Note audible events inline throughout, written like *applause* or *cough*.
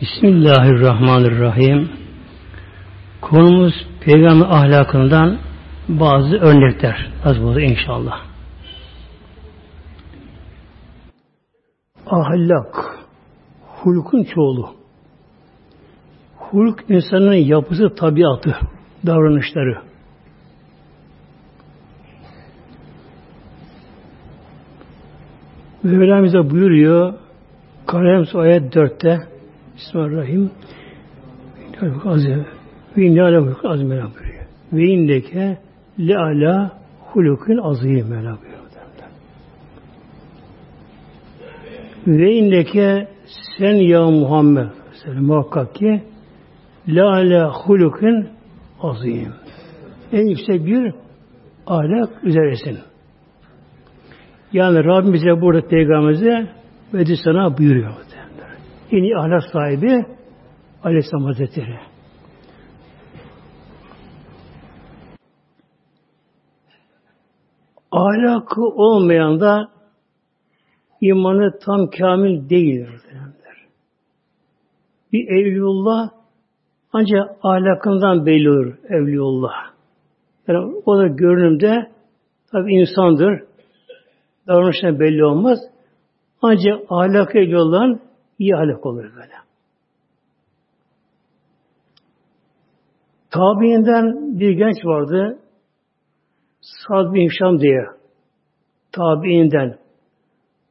Bismillahirrahmanirrahim. Konumuz peygamber ahlakından bazı örnekler. Az burada inşallah. Ahlak, hulkun çoğulu. Hulk insanın yapısı, tabiatı, davranışları. Mevlamıza buyuruyor Kalem ayet 4'te Bismillahirrahmanirrahim ve inne ala hulukun azim Mevla buyuruyor. Ve indeke le ala hulukun azim Mevla buyuruyor. Ve indeke sen ya Muhammed sen muhakkak ki le ala hulukun azim. En yüksek bir ahlak üzeresin. Yani Rabbim bize burada peygamberimize sana buyuruyor. En iyi ahlak sahibi Aleyhisselam Hazretleri. Ahlakı olmayan da imanı tam kamil değildir. Bir evliyullah ancak ahlakından belli olur evliyullah. Yani o da görünümde tabi insandır. Davranıştan belli olmaz. Ancak ahlak ehli olan iyi ahlak olur böyle. Tabiinden bir genç vardı. Sad bin Hişam diye. Tabiinden.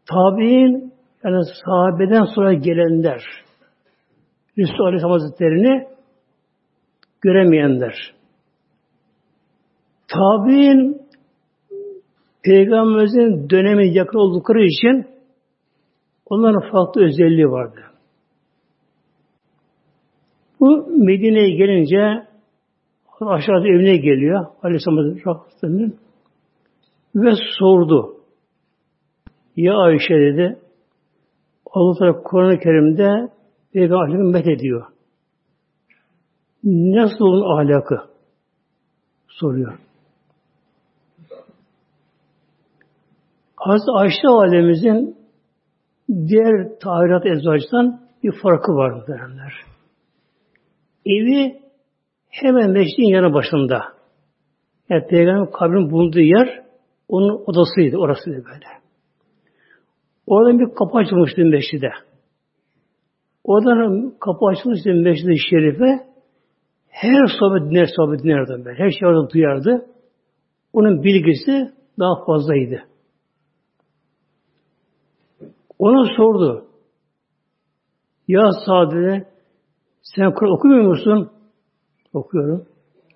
Tabiin yani sahabeden sonra gelenler. Resulü Aleyhisselam Hazretleri'ni göremeyenler. Tabiin Peygamberimizin dönemi yakın oldukları için onların farklı özelliği vardı. Bu Medine'ye gelince aşağıda evine geliyor Aleyhisselam'ın ve sordu. Ya Ayşe dedi Allah Teala Kur'an-ı Kerim'de Peygamber ahlakını met ediyor. Nasıl onun ahlakı? Soruyor. Hazreti Ayşe Validemizin diğer tahirat ezvacından bir farkı var derler. Evi hemen meşrin yanı başında. Yani Peygamber kabrin bulunduğu yer onun odasıydı, orasıydı böyle. Oradan bir kapı açılmıştı meşride. Oradan kapı açılmıştı meşride şerife. Her sohbet dinler, sohbet dinlerdi. Her şey orada duyardı. Onun bilgisi daha fazlaydı. Ona sordu. Ya Sa'de sen Kur'an okumuyor musun? Okuyorum.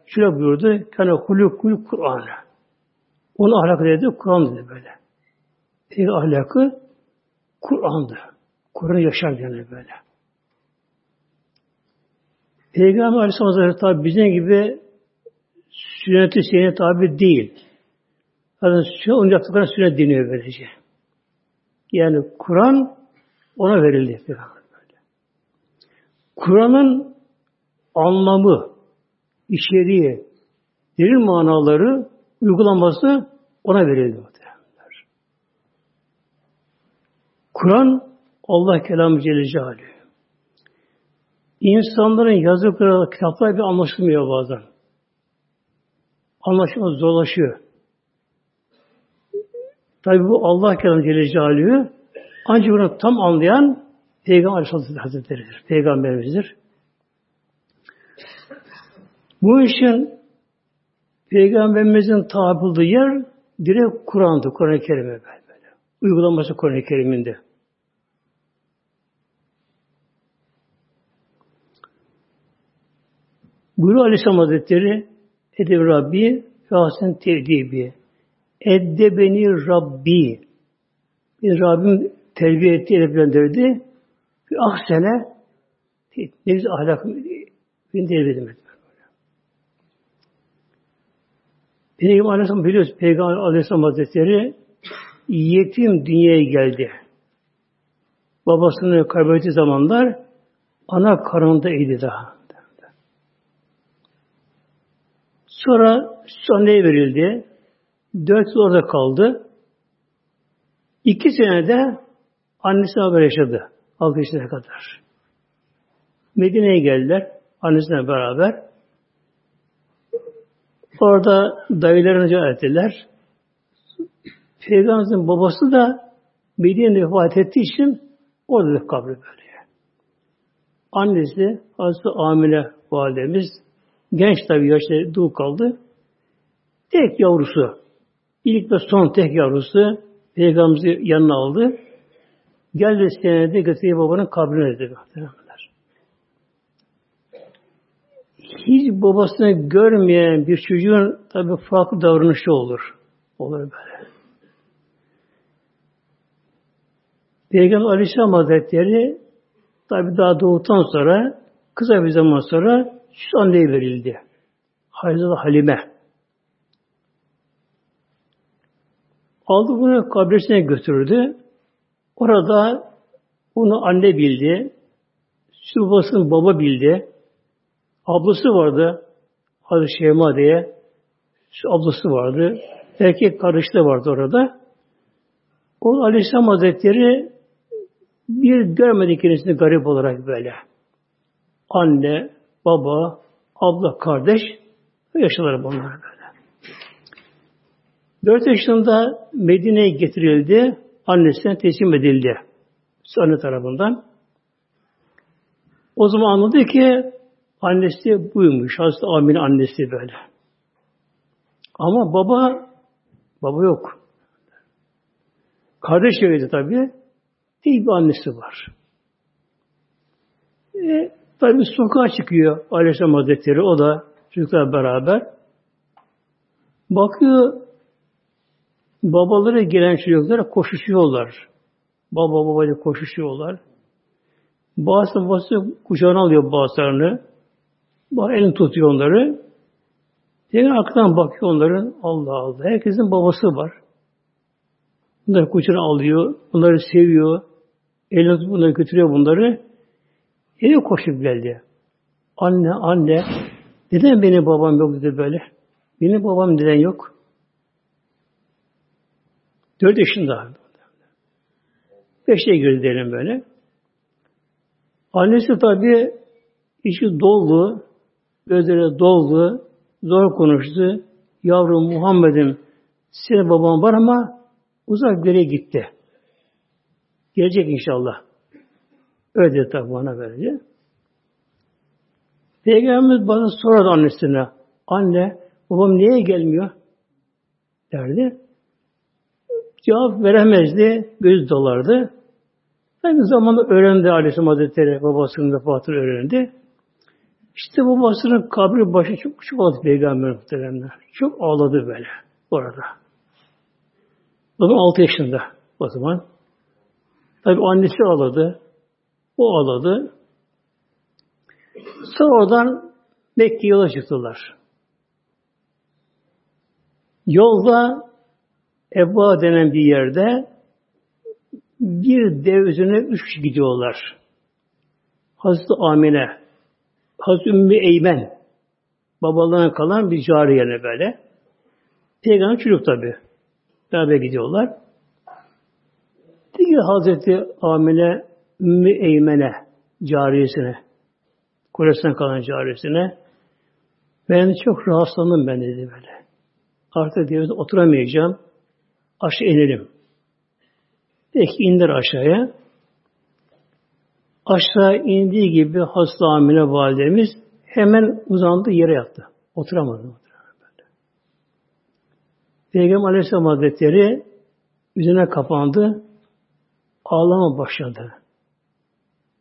Şöyle buyurdu. Kana hulukul Kur'an. Onun ahlakı dedi, Kur'an dedi böyle. Peki ahlakı Kur'an'dı. Kur'an'ı yaşar yani böyle. Peygamber Aleyhisselam Hazretleri bizim gibi sünneti seyine tabi değil. Yani onun yaptıklarına sünnet deniyor böylece. Yani Kur'an ona verildi. Kur'an'ın anlamı, içeriği, derin manaları, uygulaması ona verildi. Kur'an Allah kelamı Celle Celaluhu. İnsanların yazdıkları kitaplar bir anlaşılmıyor bazen. Anlaşılmaz zorlaşıyor. Tabi bu Allah kelamı Celle Celaluhu ancak bunu tam anlayan Peygamber Aleyhisselatü Hazretleri'dir. Peygamberimizdir. Bu işin Peygamberimizin tabi yer direkt Kur'an'dı. Kur'an-ı Kerim'e böyle. Uygulaması Kur'an-ı Kerim'inde. Buyuruyor Aleyhisselam Hazretleri Edeb Rabbi ve Hasen Tevdibi Eddebeni Rabbi bir Rabbim terbiye etti, edeplendirdi. Bir ahsene ne güzel ahlak beni terbiye. Peygamber Aleyhisselam biliyoruz Peygamber Aleyhisselam Hazretleri yetim dünyaya geldi. Babasını kaybettiği zamanlar ana karnındaydı daha. Sonra anneye verildi. Dört yıl orada kaldı. İki senede annesi haber yaşadı. Altı yaşına kadar. Medine'ye geldiler. Annesine beraber. Orada dayılarını ziyaret ettiler. Peygamberimizin babası da Medine'de vefat ettiği için orada da kabri böyle. Annesi Hazreti Amine validemiz genç tabi yaşta dul kaldı. Tek yavrusu ilk ve son tek yavrusu Peygamberimizi yanına aldı. Geldi senede götürüyor babanın kabrine dedi. Hiç babasını görmeyen bir çocuğun tabi farklı davranışı olur. Olur böyle. Peygamber Aleyhisselam Hazretleri tabi daha doğduktan sonra kısa bir zaman sonra süt anneye verildi. Hazreti Halime. Aldı bunu kabresine götürdü. Orada onu anne bildi. Süt babasını baba bildi. Ablası vardı. Hazreti Şeyma diye. Şu ablası vardı. Erkek kardeşi de vardı orada. O Aleyhisselam Hazretleri bir görmedi kendisini garip olarak böyle. Anne, baba, abla, kardeş yaşadılar bunlar. Dört yaşında Medine'ye getirildi. Annesine teslim edildi. Anne tarafından. O zaman anladı ki annesi buymuş. Hazreti Amine annesi böyle. Ama baba baba yok. Kardeş eviydi tabi. Tek bir annesi var. E, tabi sokağa çıkıyor Aleyhisselam Hazretleri. O da çocuklar beraber. Bakıyor babaları gelen çocuklara koşuşuyorlar. Baba babayla koşuşuyorlar. Bazı babası kucağına alıyor bazılarını. Bazı elini tutuyor onları. Diğer arkadan bakıyor onların. Allah Allah. Herkesin babası var. Bunları kucağına alıyor. Bunları seviyor. Eline tutup bunları götürüyor bunları. Eve koşup geldi. Anne, anne, neden benim babam yok dedi böyle. Benim babam neden yok? Dört yaşında. Beşe girdi diyelim böyle. Annesi tabi içi doldu, gözleri doldu, zor konuştu. Yavrum Muhammed'im senin baban var ama uzak bir yere gitti. Gelecek inşallah. Öyle dedi tabi bana böylece. Peygamberimiz bana sorardı annesine. Anne, babam niye gelmiyor? Derdi. Cevap veremezdi. Göz dolardı. Aynı zamanda öğrendi Aleyhisselam Hazretleri babasının vefatını öğrendi. İşte babasının kabri başı çok çok ağladı peygamber muhteremler. Çok ağladı böyle orada. O zaman 6 yaşında o zaman. Tabi annesi ağladı. O ağladı. Sonra oradan Mekke yola çıktılar. Yolda Ebba denen bir yerde bir dev üzerine üç kişi gidiyorlar. Hazreti Amine, Hazreti Ümmü Eymen, babalarına kalan bir cariyene böyle. Peygamber çocuk tabi. Beraber gidiyorlar. Diyor Hazreti Amine Ümmü Eymen'e, cariyesine, kulesinden kalan cariyesine, ben çok rahatsızlandım ben dedi böyle. Artık diyor oturamayacağım. Aşağı inelim. Peki indir aşağıya. Aşağı indiği gibi hasta amine validemiz hemen uzandı yere yattı. Oturamadı. Böyle. Peygamber Aleyhisselam Hazretleri üzerine kapandı. Ağlama başladı.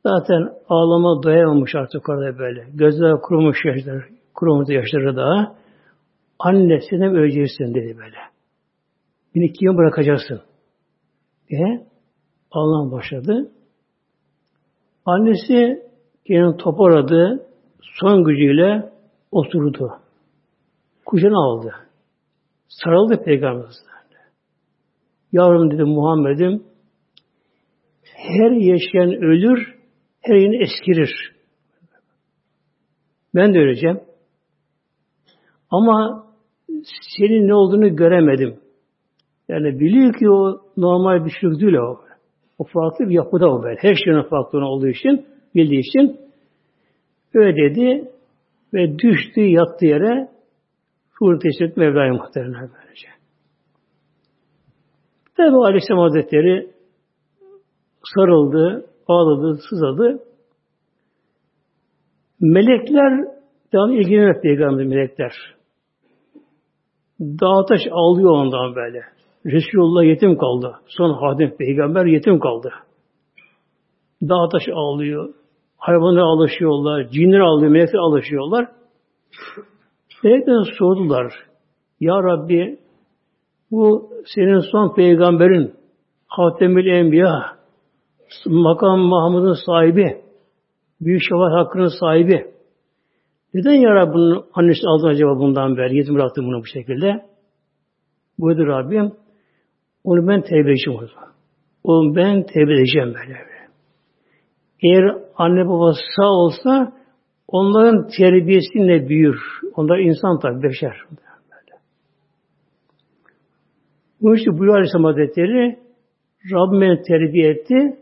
Zaten ağlama doyamamış artık orada böyle. Gözler kurumuş yaşları, kurumuş yaşları daha. Annesine öleceksin dedi böyle. Beni kime bırakacaksın? diye ağlamaya başladı. Annesi kendini toparladı. Son gücüyle oturdu. Kucağına aldı. Sarıldı Peygamberimiz. Yavrum dedi Muhammed'im her yaşayan ölür, her yeni eskirir. Ben de öleceğim. Ama senin ne olduğunu göremedim. Yani biliyor ki o normal bir şey değil o. O farklı bir yapıda o böyle. Her şeyin farklı olduğu için, bildiği için Öyle dedi ve düştü yattı yere teslim etti Mevla'ya muhtemelen böylece. Tabi Aleyhisselam Hazretleri sarıldı, ağladı, sızadı. Melekler daha ilgilenmek peygamber melekler. Dağ taş ağlıyor ondan böyle. Resulullah yetim kaldı. Son hadim peygamber yetim kaldı. Dağ taş ağlıyor. Hayvanlar alışıyorlar. Cinler ağlıyor. Melekler alışıyorlar. Melekler sordular. Ya Rabbi bu senin son peygamberin Hatemül Enbiya makam Mahmud'un sahibi büyük şefaat hakkının sahibi neden ya Rabbi bunun annesi aldı acaba bundan beri yetim bıraktı bunu bu şekilde buyurdu Rabbim onu ben tevbe edeceğim onu ben tevbe edeceğim böyle. Eğer anne babası sağ olsa onların terbiyesiyle büyür. Onlar insan tabi, beşer. Bu işte buyuruyor Aleyhisselam Hazretleri Rabbim beni terbiye etti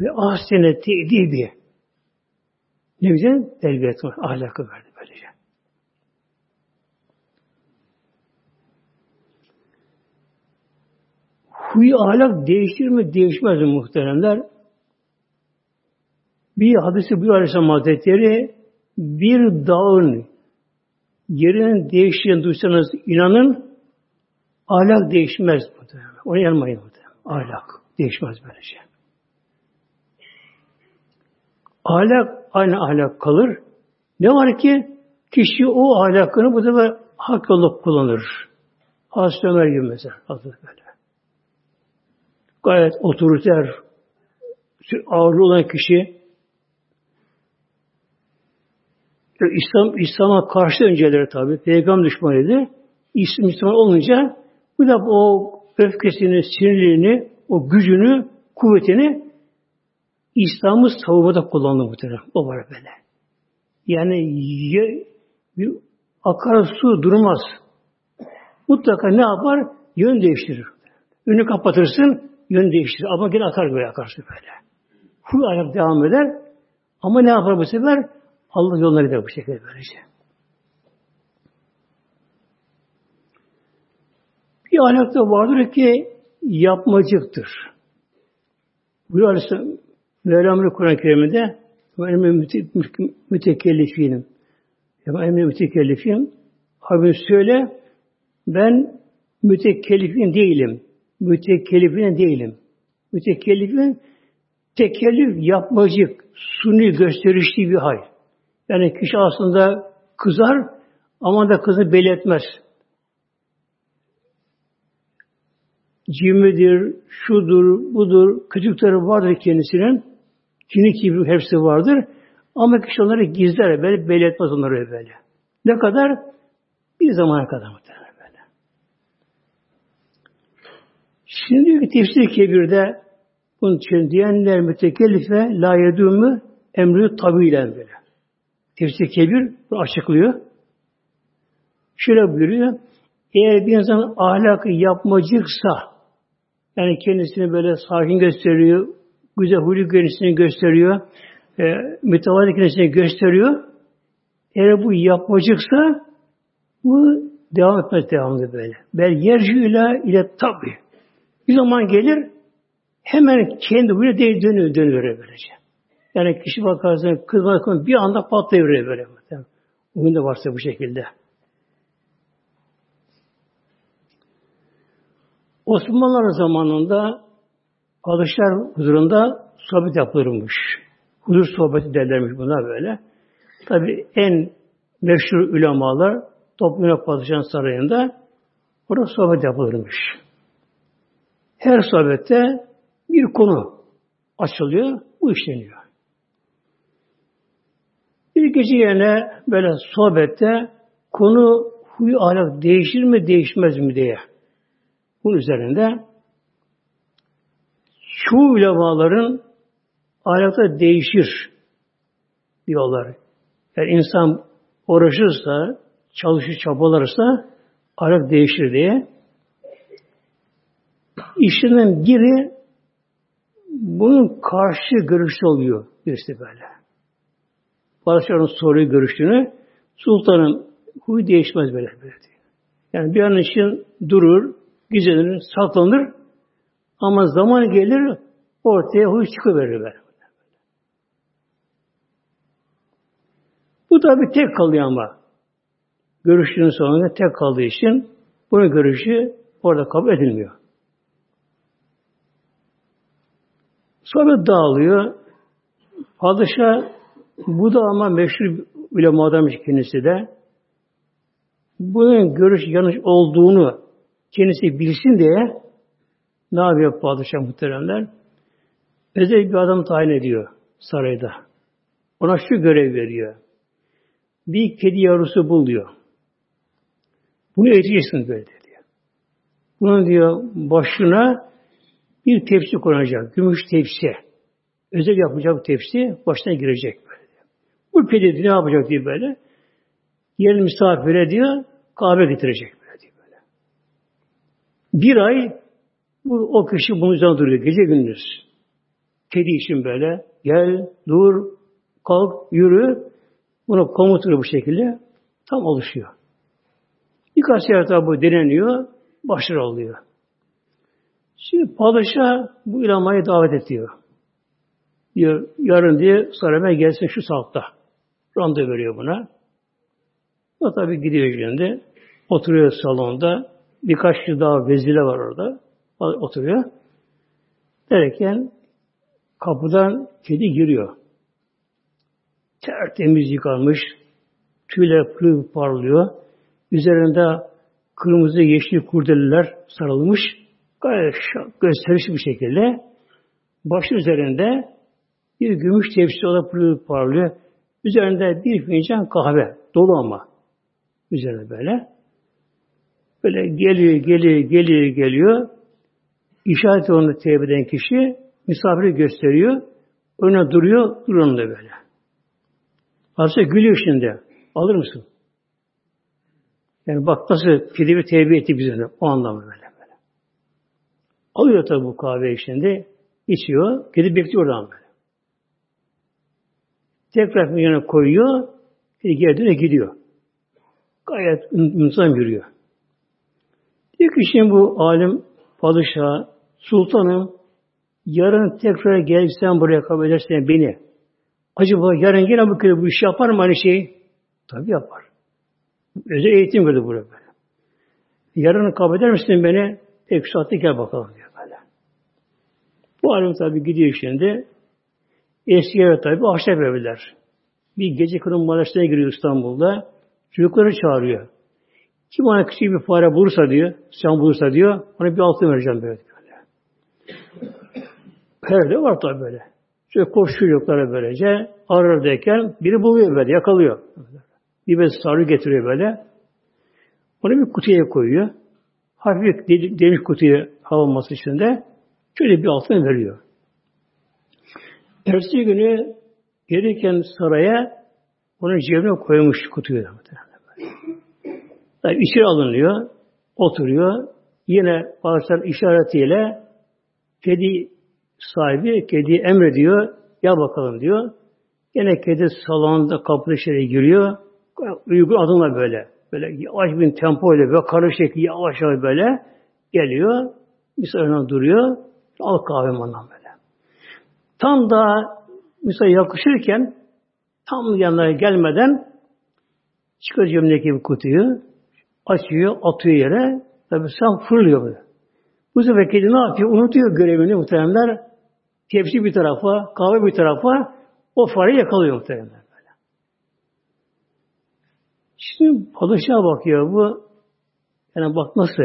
ve ahsene te'dibi. Ne güzel terbiye etme, ahlakı verdi böylece. Huy ahlak değişir mi, değişmez mi muhteremler? Bir hadisi buyuruyor Aleyhisselam Hazretleri bir dağın yerinin değiştiğini duysanız inanın ahlak değişmez. Ona yanmayın. Ahlak değişmez böylece. Ahlak aynı ahlak kalır. Ne var ki kişi o ahlakını bu sefer hak yolu kullanır. Hazreti Ömer gibi mesela. Hazreti böyle. Gayet otoriter, ağırlı olan kişi İslam İslam'a karşı önceleri tabi. Peygamber düşmanıydı. İslam Müslüman olunca bu da o öfkesini, sinirlerini, o gücünü, kuvvetini İslam'ı savunmada kullandı muhtemelen. O var böyle. Yani ye, bir akar su durmaz. Mutlaka ne yapar? Yön değiştirir. Önü kapatırsın, yön değiştirir. Ama gene akar böyle akarsı böyle. Full ayak devam eder. Ama ne yapar bu sefer? Allah yoluna gider bu şekilde böylece. Bir ahlakta vardır ki yapmacıktır. Bu Aleyhisselam Mevlam'ın Kur'an-ı Kerim'de benim mütekellifinim. Ben mütekellifim. Habib söyle ben mütekellifin değilim. Mütekellifin değilim. Mütekellifin tekellif yapmacık, suni gösterişli bir hal. Yani kişi aslında kızar ama da kızı belli etmez. Cimridir, şudur, budur, kötülükleri vardır kendisinin. Kini kibri hepsi vardır. Ama kişi onları gizler, böyle belli etmez onları böyle. Ne kadar? Bir zamana kadar muhtemelen böyle. Şimdi diyor ki tefsir kebirde bunun için diyenler mütekellife la yedûmü emri tabiyle böyle. Tefsir Kebir açıklıyor. Şöyle buyuruyor. Eğer bir insan ahlakı yapmacıksa yani kendisini böyle sakin gösteriyor, güzel huylu kendisini gösteriyor, e, mütevazi kendisini gösteriyor. Eğer bu yapmacıksa bu devam etmez devamlı böyle. Bel yerci ile ile tabi. Bir zaman gelir hemen kendi huyuna dönüyor, dönüyor böylece. Yani kişi bakarsın kız bakarsın bir anda patlayıveriyor böyle. Bugün de varsa bu şekilde. Osmanlılar zamanında padişahlar huzurunda sohbet yapılırmış. Huzur sohbeti derlermiş buna böyle. Tabi en meşhur ulemalar toplumda padişahın sarayında orada sohbet yapılırmış. Her sohbette bir konu açılıyor, bu işleniyor. Bir gece yerine böyle sohbette konu huy ahlak değişir mi değişmez mi diye. Bunun üzerinde çoğu ulemaların ahlakta değişir diyorlar. Eğer insan uğraşırsa, çalışır, çabalarsa ahlak değişir diye. İşinden biri bunun karşı görüşte oluyor birisi böyle. Padişahın soruyu görüştüğünü sultanın huyu değişmez böyle. böyle diyor. Yani bir an için durur, gizlenir, saklanır ama zaman gelir ortaya huy çıkıverir böyle. Bu tabi tek kalıyor ama. Görüşünün sonunda tek kaldığı için bunun görüşü orada kabul edilmiyor. Sonra dağılıyor. Padişah bu da ama meşhur ulemadanmış kendisi de. Bunun görüş yanlış olduğunu kendisi bilsin diye ne yapıyor padişah muhteremler? Özel bir adam tayin ediyor sarayda. Ona şu görev veriyor. Bir kedi yavrusu bul diyor. Bunu eğiteceksin böyle diyor. Bunun diyor başına bir tepsi konacak. Gümüş tepsi. Özel yapacak tepsi başına girecek böyle. Bu kedi ne yapacak diye böyle. Yerin misafire diyor kahve getirecek böyle diyor böyle. Bir ay bu, o kişi bunun üzerine duruyor gece gündüz. Kedi için böyle gel, dur, kalk, yürü. Bunu komutuyor bu şekilde. Tam oluşuyor. Birkaç sefer bu deneniyor. Başarı oluyor. Şimdi padişah bu ilamayı davet ediyor. Diyor, yarın diye sarayıma gelsin şu saatte. Randevu veriyor buna. O tabi gidiyor şimdi. Oturuyor salonda. Birkaç kişi daha vezile var orada. Oturuyor. Derken kapıdan kedi giriyor. Tertemiz yıkanmış. Tüyler pırıl parlıyor. Üzerinde kırmızı yeşil kurdeleler sarılmış. Gayet gösterişli bir şekilde başı üzerinde bir gümüş tepsi olarak pırıl parlıyor. Üzerinde bir fincan kahve. Dolu ama. Üzerine böyle. Böyle geliyor, geliyor, geliyor, geliyor. İşaret onu tevbe kişi misafiri gösteriyor. Önüne duruyor, duruyor da böyle. Aslında gülüyor şimdi. Alır mısın? Yani bak nasıl bir tevbe etti bize o anlamda böyle. Alıyor tabi bu kahveyi şimdi. içiyor. Kedi bekliyor oradan böyle. Tekrar yanına koyuyor. Geri dönüyor gidiyor. Gayet muntazam yürüyor. Diyor ki şimdi bu alim padişah, sultanım yarın tekrar gelsen buraya kabul edersen beni. Acaba yarın yine bu kere bu işi yapar mı aynı şeyi? Tabi yapar. Özel eğitim gördü buraya. Yarın kabul eder misin beni? Tek saatte gel bakalım diyor böyle. Bu alim tabi gidiyor şimdi. Eski eve tabi ahşap evler. Bir gece kırım Maraş'ta giriyor İstanbul'da. Çocukları çağırıyor. Kim ona küçük bir fare bulursa diyor, sen bulursa diyor, ona bir altın vereceğim böyle. böyle. de var tabi böyle. Şöyle koşuyor yoklara böylece. Arardayken biri buluyor böyle, yakalıyor. Bir bez sarı getiriyor böyle. Onu bir kutuya koyuyor. Hafif demir kutuya havaması içinde şöyle bir altın veriyor. Ertesi günü gelirken saraya onun cebine koymuş kutuyu. Yani içeri alınıyor, oturuyor. Yine bağırsak işaretiyle kedi sahibi kedi emrediyor. Ya bakalım diyor. Yine kedi salonda kapı içeri giriyor. Uygun adımla böyle. Böyle yavaş bir tempo ile böyle karışık yavaş yavaş böyle geliyor. Misafirine duruyor. Al kahve ondan böyle. Tam da misafir yakışırken tam yanına gelmeden çıkıyor cebindeki bir kutuyu açıyor, atıyor yere. Tabi sen fırlıyor böyle. Bu sefer kedi ne yapıyor? Unutuyor görevini muhteremler. Tepsi bir tarafa, kahve bir tarafa o fareyi yakalıyor muhteremler. Şimdi padişah bakıyor bu. Yani bak nasıl?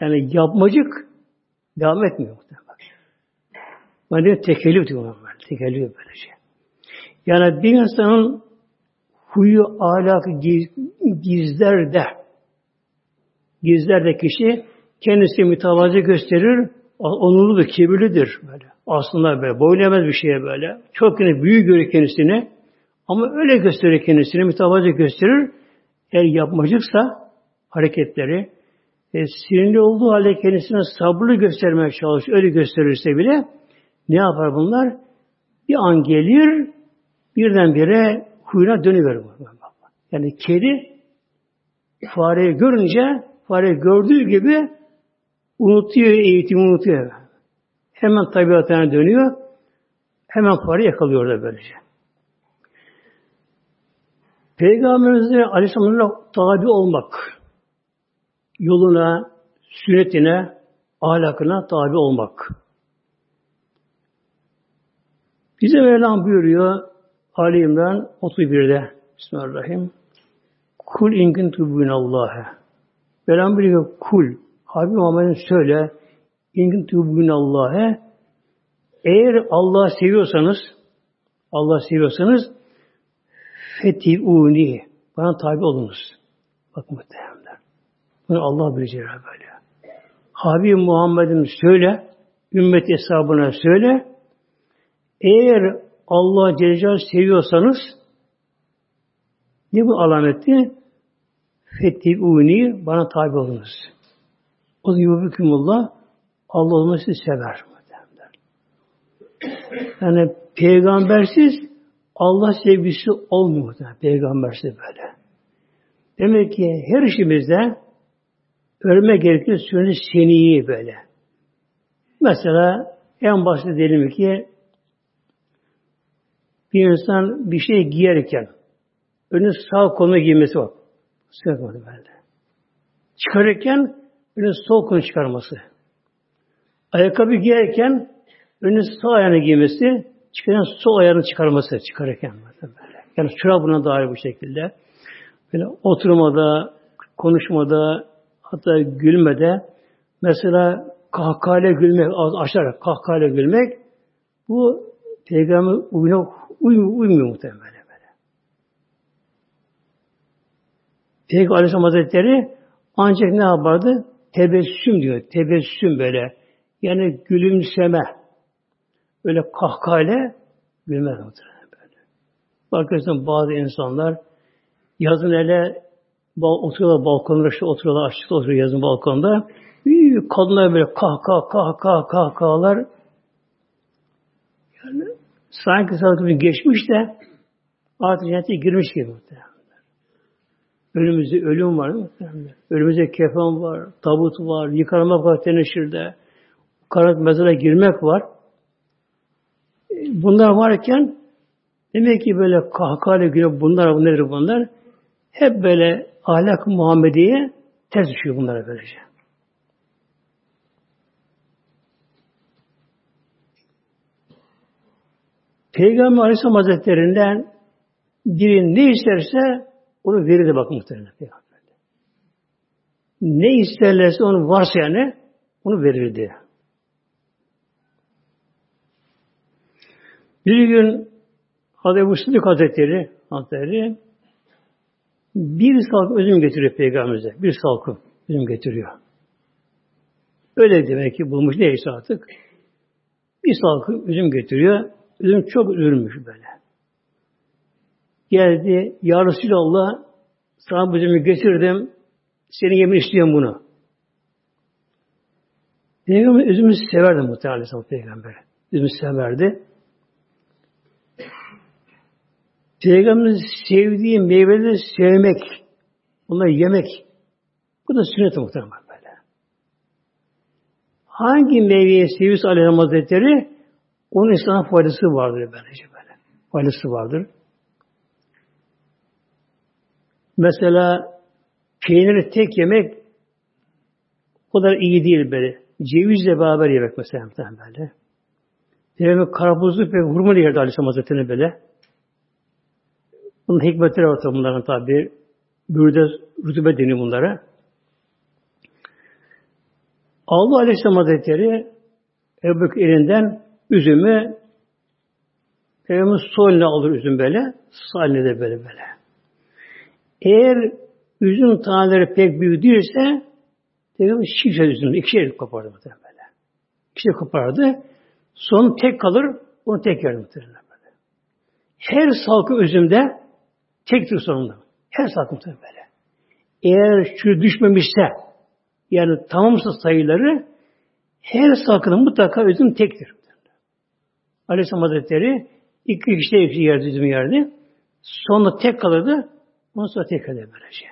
Yani yapmacık devam etmiyor. Ben de tekellüf diyorlar. Tekellüf böyle şey. Yani bir insanın huyu, ahlakı gizler de gizler de kişi kendisi mütevazi gösterir, onurludur, kibirlidir böyle. Aslında böyle, boyun bir şeye böyle. Çok yine büyük görür kendisini. Ama öyle gösterir kendisini, mütevazi gösterir. Eğer yapmacıksa hareketleri, e, sinirli olduğu halde kendisine sabırlı göstermeye çalışır. Öyle gösterirse bile ne yapar bunlar? Bir an gelir, birdenbire kuyruğuna dönüyor. Yani kedi fareyi görünce fare gördüğü gibi unutuyor eğitimi unutuyor. Hemen tabiatına dönüyor. Hemen fare yakalıyor da böylece. Peygamberimize Aleyhisselam'a tabi olmak, yoluna, sünnetine, ahlakına tabi olmak. Bize Mevlam buyuruyor Ali İmran 31'de Bismillahirrahmanirrahim. Kul ingin tubun Allah'a. Mevlam buyuruyor kul. Habib Muhammed'in söyle ingin tubun Allah'a. Eğer Allah seviyorsanız Allah seviyorsanız fetiuni bana tabi olunuz. Bak muhtemelen. Bunu Allah bilecek böyle. Habib Muhammed'im söyle, ümmet hesabına söyle, eğer Allah Celle seviyorsanız ne bu alameti? Fettiuni bana tabi olunuz. O da yubukumullah Allah olması sizi sever. Yani peygambersiz Allah sevgisi olmuyor. Peygambersiz böyle. Demek ki her işimizde ölme gerekiyor sünnet seniyi böyle. Mesela en basit diyelim ki bir insan bir şey giyerken önü sağ koluna giymesi var. Sağ koluna böyle. Çıkarırken önü sol kolunu çıkarması. Ayakkabı giyerken önü sağ ayağını giymesi, çıkarken sol ayağını çıkarması çıkarırken böyle. Yani şura buna dair bu şekilde. Böyle oturmada, konuşmada, hatta gülmede mesela kahkahayla gülmek, az açarak kahkahayla gülmek bu peygamber uyuna uymuyor, uymuyor muhtemelen böyle. Peygamber Aleyhisselam Hazretleri ancak ne yapardı? Tebessüm diyor. Tebessüm böyle. Yani gülümseme. Böyle kahkahayla gülmez muhtemelen böyle. Bakıyorsun bazı insanlar yazın hele oturuyorlar balkonda işte oturuyorlar açıkta oturuyor yazın balkonda. Kadınlar böyle kah kah kah kah kah kahlar. Yani sanki saat geçmiş de artık cennete girmiş gibi muhtemelen. Önümüzde ölüm var. Önümüzde kefen var, tabut var, yıkanmak var teneşirde, karanlık mezara girmek var. Bunlar varken demek ki böyle kahkahayla gülüp bunlar, nedir bunlar? Hep böyle ahlak Muhammediye ters düşüyor bunlara böylece. Peygamber Aleyhisselam Hazretlerinden biri ne isterse onu verirdi bakın muhtemelen Peygamber. Ne isterlerse onu varsa yani onu verirdi. Bir gün Hazreti Ebu Sıddık Hazretleri, Hazretleri bir salkım üzüm getiriyor Peygamberimize. Bir salkım üzüm getiriyor. Öyle demek ki bulmuş neyse artık. Bir salkım üzüm getiriyor. Üzüm çok üzülmüş böyle. Geldi, Ya Resulallah sana bu üzümü getirdim. Senin yemin istiyorum bunu. Peygamber üzümü severdi muhtemelen Peygamber. Üzümü severdi. Peygamberin sevdiği meyveleri sevmek, onları yemek. Bu da sünnet muhtemelen böyle. Hangi meyveyi seviyorsa Aleyhisselam Hazretleri onun insana faydası vardır böylece böyle. Faydası vardır. Mesela peyniri tek yemek o kadar iyi değil böyle. Cevizle beraber yemek mesela böyle. Peygamber karpuzlu ve hurmalı yerdi Aleyhisselam Hazretleri böyle. Bunun hikmetleri var bunların tabi. Bürde rütube deniyor bunlara. Allah Aleyhisselam Hazretleri Ebu elinden üzümü Peygamber sol eline alır üzüm böyle. Sağ eline de böyle böyle. Eğer üzüm taneleri pek büyük değilse Peygamber şişe üzüm, iki şey kopardı muhtemelen böyle. İki şey kopardı. Son tek kalır, onu tek yer muhtemelen böyle. Her salkı üzümde Tektir sonunda. Her sakıntı böyle. Eğer şu düşmemişse yani tamamsız sayıları her sakının mutlaka üzüm tektir. Aleyhisselam Hazretleri iki kişide iki yerde üzüm yerdi. Sonra tek kalırdı. Ondan sonra tek kalırdı böylece.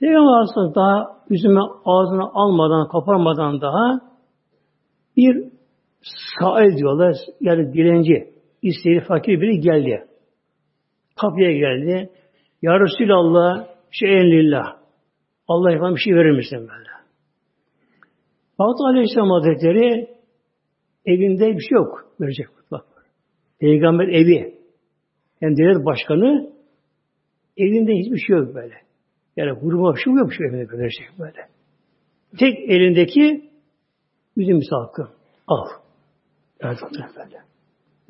Peygamber aslında daha üzüme ağzına almadan, kaparmadan daha bir sael diyorlar. Yani dilenci, isteği fakir biri geldi. Kapıya geldi. Ya Resulallah, şeyen lillah. Allah yapan bir şey verir misin böyle? Fatih Aleyhisselam Hazretleri evinde bir şey yok. Verecek. Bak. Peygamber evi. Yani devlet başkanı evinde hiçbir şey yok böyle. Yani hurma bir şey yok şu evinde verecek böyle. Tek elindeki üzüm hakkı. Al. Verdi böyle.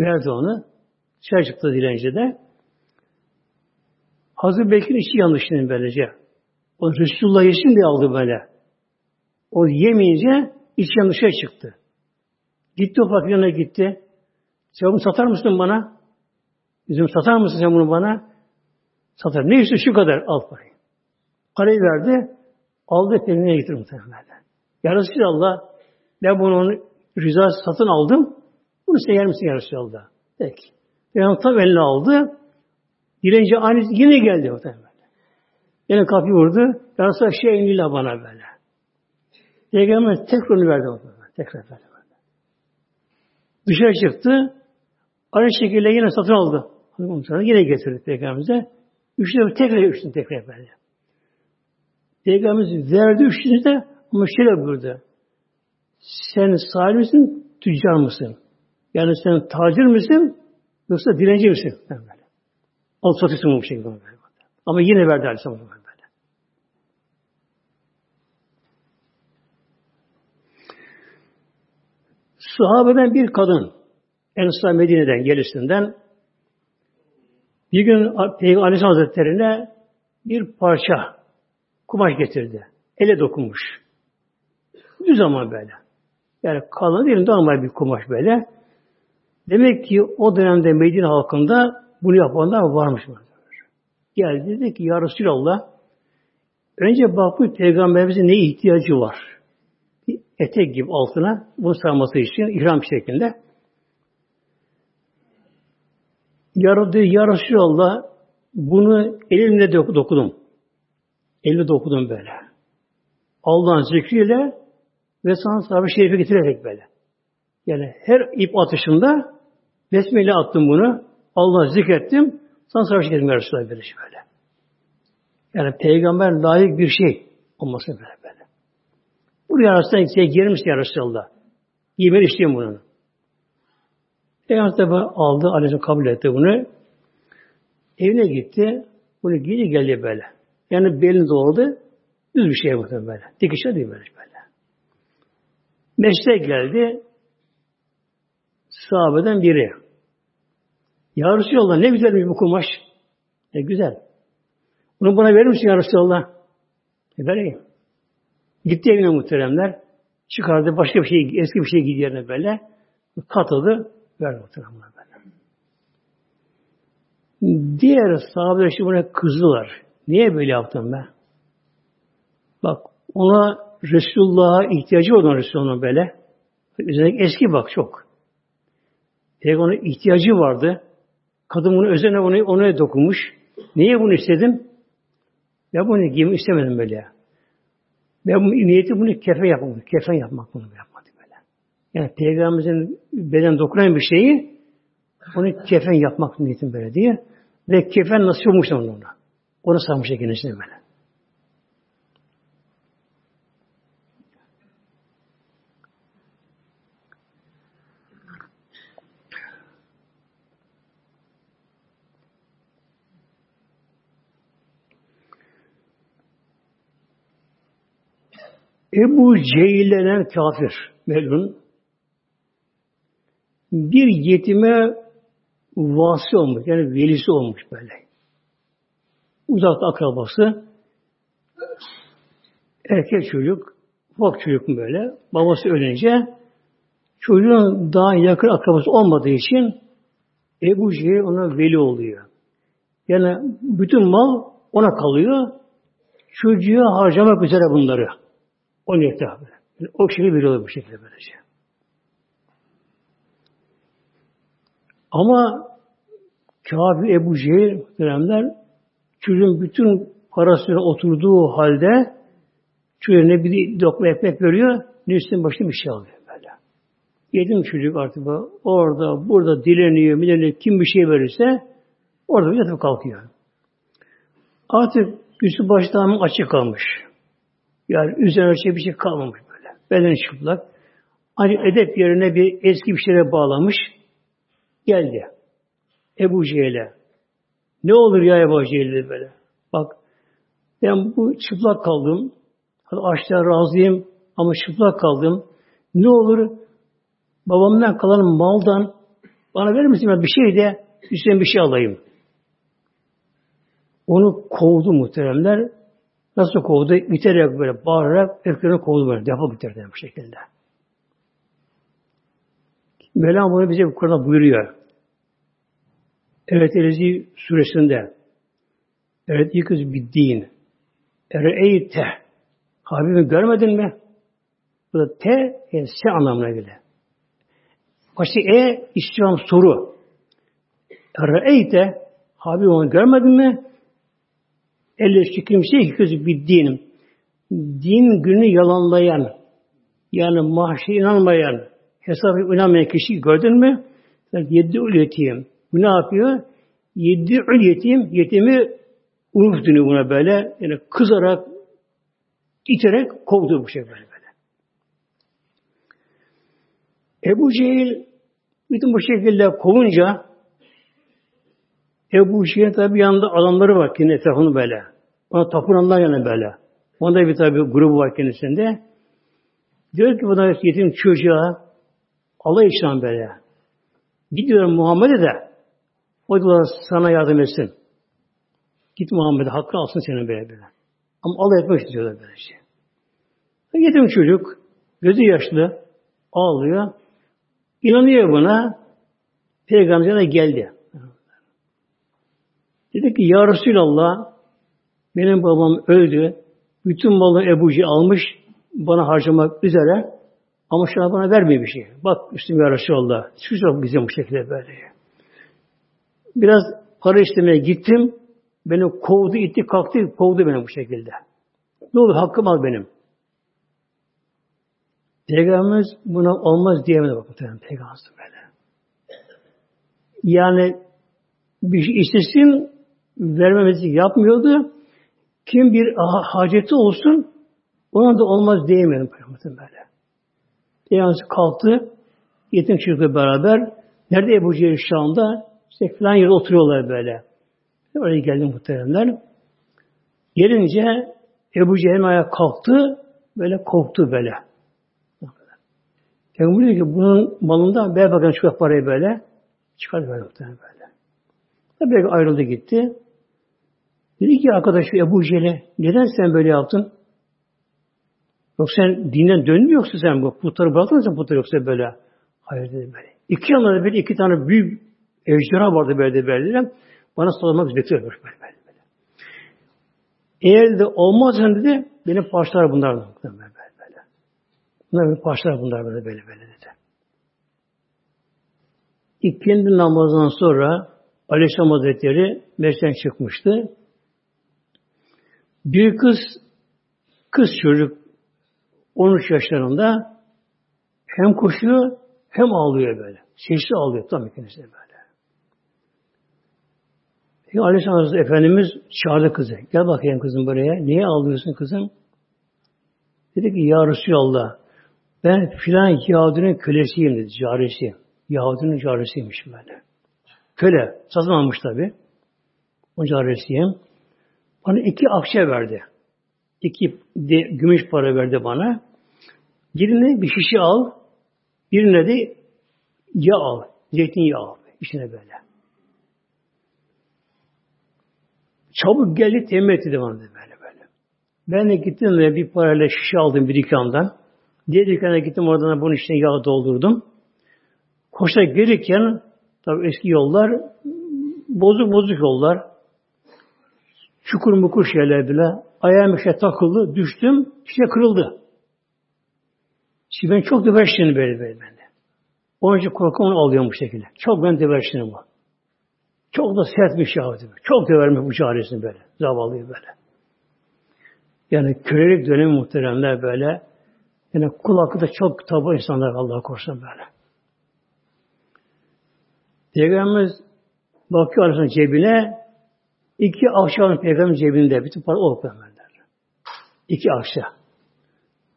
Verdi onu. Dışarı çıktı dilencide. Hazır Bekir'in işi yanlış şimdi böylece. O Resulullah yesin diye aldı böyle. O yemeyince iç yanlışa çıktı. Gitti o fakirine gitti. Sen bunu satar mısın bana? Üzüm satar mısın sen bunu bana? Satar. Ne işte şu kadar al parayı. Parayı verdi. Aldı eline getirdi muhtemelen. Ya Resulallah ben bunu onun rızası satın aldım. Bunu size yer misin ya Resulallah? Peki. Peygamber tam eline aldı. Dilenci aynı yine geldi muhtemelen. Yine kapıyı vurdu. Ya Resulallah şey lillah bana böyle. Peygamber tekrar verdi muhtemelen. Tekrar verdi. Dışarı çıktı. Aynı şekilde yine satın aldı. Yine getirdi Peygamberimize. Üçüne tekrar üçünü tekrar verdi. Peygamberimiz verdi üçünü de ama şöyle buyurdu. Sen sahibi misin, tüccar mısın? Yani sen tacir misin, yoksa dilenci misin? Böyle. Al satıyorsun bu şekilde. Ama yine verdi Aleyhisselam böyle. Sahabeden bir kadın, Ensar Medine'den gelişinden bir gün Peygamber Aleyhisselam Hazretleri'ne bir parça kumaş getirdi. Ele dokunmuş. Düz ama böyle. Yani kalın değil, normal bir kumaş böyle. Demek ki o dönemde Medine halkında bunu yapanlar varmış. Geldi dedi ki Ya Resulallah önce bak bu peygamberimizin ne ihtiyacı var? Bir etek gibi altına bunu sarması için ihram şeklinde. Yaradı Ya Resulallah bunu elimle dokudum. Elimle dokudum böyle. Allah'ın zikriyle ve sana sahibi şerife getirerek böyle. Yani her ip atışında besmele attım bunu. Allah zikrettim. Sana sahibi şerife getirdim Resulullah böyle. böyle. Yani peygamber layık bir şey olması böyle böyle. Buraya arasında içine girmiş ya Resulallah. Yemeği istiyorum bunun. Peygamber tabi aldı, Aleyhisselam kabul etti bunu. Evine gitti. Bunu giydi geldi böyle. Yani belini doğradı. Düz bir şey bakın böyle. Dikişe değil böyle böyle. Meşte geldi. Sahabeden biri. Ya Resulallah ne güzel bu kumaş. Ne güzel. Bunu bana verir misin ya Resulallah? E vereyim. Gitti evine muhteremler. Çıkardı başka bir şey, eski bir şey giydi böyle. Katıldı. Verdi muhteremler böyle. Diğer sahabeler işte buna kızdılar. Niye böyle yaptın be? Bak ona Resulullah'a ihtiyacı olan Resulullah'ın böyle. Üzerindeki eski bak çok. Peygamber'in ihtiyacı vardı. Kadın bunu özenle onu, ona dokunmuş. Niye bunu istedim? Ya bunu giymek istemedim böyle. Ben bu niyeti bunu kefen yapmak. Kefen yapmak bunu yapmadı böyle. Yani Peygamberimizin beden dokunan bir şeyi onu kefen yapmak niyetim böyle diye. Ve kefen nasıl olmuş ona. Onu sarmış kendisine böyle. Ebu Cehil denen kafir melun bir yetime vasi olmuş. Yani velisi olmuş böyle. Uzakta akrabası erkek çocuk ufak çocuk böyle. Babası ölünce çocuğun daha yakın akrabası olmadığı için Ebu Cehil ona veli oluyor. Yani bütün mal ona kalıyor. Çocuğa harcamak üzere bunları. O niyette abi. Yani o şekilde veriyorlar bu şekilde böylece. Ama Kabe Ebu Cehil dönemler çocuğun bütün parasıyla oturduğu halde çocuğun ne bir lokma ekmek görüyor ne üstüne başına bir şey alıyor böyle. Yedim çocuk artık orada burada dileniyor, mileniyor, kim bir şey verirse orada yatıp kalkıyor. Artık üstü baştan açık kalmış. Yani üzerine şey bir şey kalmamış böyle. Beden çıplak. Hani edep yerine bir eski bir şeye bağlamış. Geldi. Ebu Cehil'e. Ne olur ya Ebu Cehil'e böyle. Bak ben bu çıplak kaldım. Hadi açlığa razıyım ama çıplak kaldım. Ne olur babamdan kalan maldan bana verir misin bir şey de üstüne bir şey alayım. Onu kovdu muhteremler. Nasıl kovdu? İterek böyle bağırarak öfkelerini kovdu böyle. Defol bitirdi bu şekilde. Mevlam bunu bize bu Kur'an'da buyuruyor. Evet Elezi suresinde Evet yıkız bir din. Ere'eyte Habibim görmedin mi? Bu da te yani se anlamına geliyor. Başta e istiyorum soru. Ere'eyte Habibim onu görmedin mi? Elle kimse yıkız bir din. Din günü yalanlayan yani mahşe inanmayan hesabı inanmayan kişi gördün mü? Yedi ül yetim. Bu ne yapıyor? Yedi ül yetim, yetimi unuf dönüyor buna böyle. Yani kızarak, iterek kovdu bu şey böyle. böyle. Ebu Cehil bütün bu şekilde kovunca Ebu Cehil tabi yanında adamları var kendi etrafında böyle. Ona tapınanlar yani böyle. Onda bir tabi grubu var kendisinde. Diyor ki buna yetim çocuğa Allah için böyle. Gidiyor Muhammed'e de o diyorlar sana yardım etsin. Git Muhammed'e hakkı alsın senin böyle böyle. Ama Allah etmek istiyorlar böyle şey. Yetim çocuk gözü yaşlı ağlıyor. İnanıyor buna. Peygamber'e geldi. Dedi ki Ya Resulallah benim babam öldü. Bütün malı Ebu'cu almış bana harcamak üzere ama şu an bana vermiyor bir şey. Bak üstüm ya Resulallah. Şu çok güzel bu şekilde böyle. Biraz para istemeye gittim. Beni kovdu, itti, kalktı, kovdu beni bu şekilde. Ne olur hakkım al benim. Peygamberimiz buna olmaz diyemedi bak muhtemelen Peygamberimiz böyle. Yani bir şey istesin vermemesi yapmıyordu. Kim bir haceti olsun ona da olmaz diyemedim Peygamberimiz böyle. Peygamberimiz kalktı yetim çocukla beraber nerede Ebu Cehil şu anda? İşte falan yerde oturuyorlar böyle. Oraya geldi muhteremler. Gelince Ebu Cehil ayağa kalktı, böyle korktu böyle. Peygamber diyor ki bunun malından ver bakalım şu parayı böyle. Çıkar böyle muhtemelen böyle. Tabi ayrıldı gitti. Dedi ki arkadaş Ebu Cehil'e neden sen böyle yaptın? Yoksa sen dinden döndün yoksa sen bu putları bıraktın mı sen putları yoksa böyle? Hayır dedi böyle. İki yanlarda böyle iki tane büyük ejderha vardı böyle böyle. Bana sormak bekliyor *laughs* böyle böyle. böyle. Eğer de olmaz dedi benim parçalar bunlar böyle böyle. Bunlar benim parçalar bunlar böyle böyle böyle dedi. İkindi namazından sonra Aleyhisselam Hazretleri meşten çıkmıştı. Bir kız kız çocuk 13 yaşlarında hem koşuyor hem ağlıyor böyle. Sesli ağlıyor tam kendisi böyle. Peki Aleyhisselam Efendimiz çağırdı kızı. Gel bakayım kızım buraya. Niye ağlıyorsun kızım? Dedi ki Ya Resulallah ben filan Yahudinin kölesiyim dedi. Carisi. Yahudinin carisiymiş böyle. Köle. Satın almış tabi. O carisiyim. Bana iki akçe verdi. İki de, gümüş para verdi bana. Birine bir şişe al. Birine de yağ al. Zeytinyağı al. İçine böyle. Çabuk geldi temin etti bana böyle böyle. Ben de gittim ve bir parayla şişe aldım bir dükkandan. Diğer dükkana gittim oradan bunun içine yağ doldurdum. Koşarak gelirken tabi eski yollar bozuk bozuk yollar çukur mukur şeyler bile ayağım işte takıldı düştüm işte kırıldı. Şimdi ben çok debeştim böyle böyle bende. Onun için korkum onu alıyorum bu şekilde. Çok ben debeştim bu. Çok da sertmiş ya. Çok dövermiş bu çaresini böyle. Zavallıyı böyle. Yani kölelik dönemi muhteremler böyle. Yani kul hakkı da çok tabi insanlar Allah korusun böyle. Peygamberimiz bakıyor arasında cebine iki akşam peygamberin cebinde. Bütün para o peygamberler. İki akşam.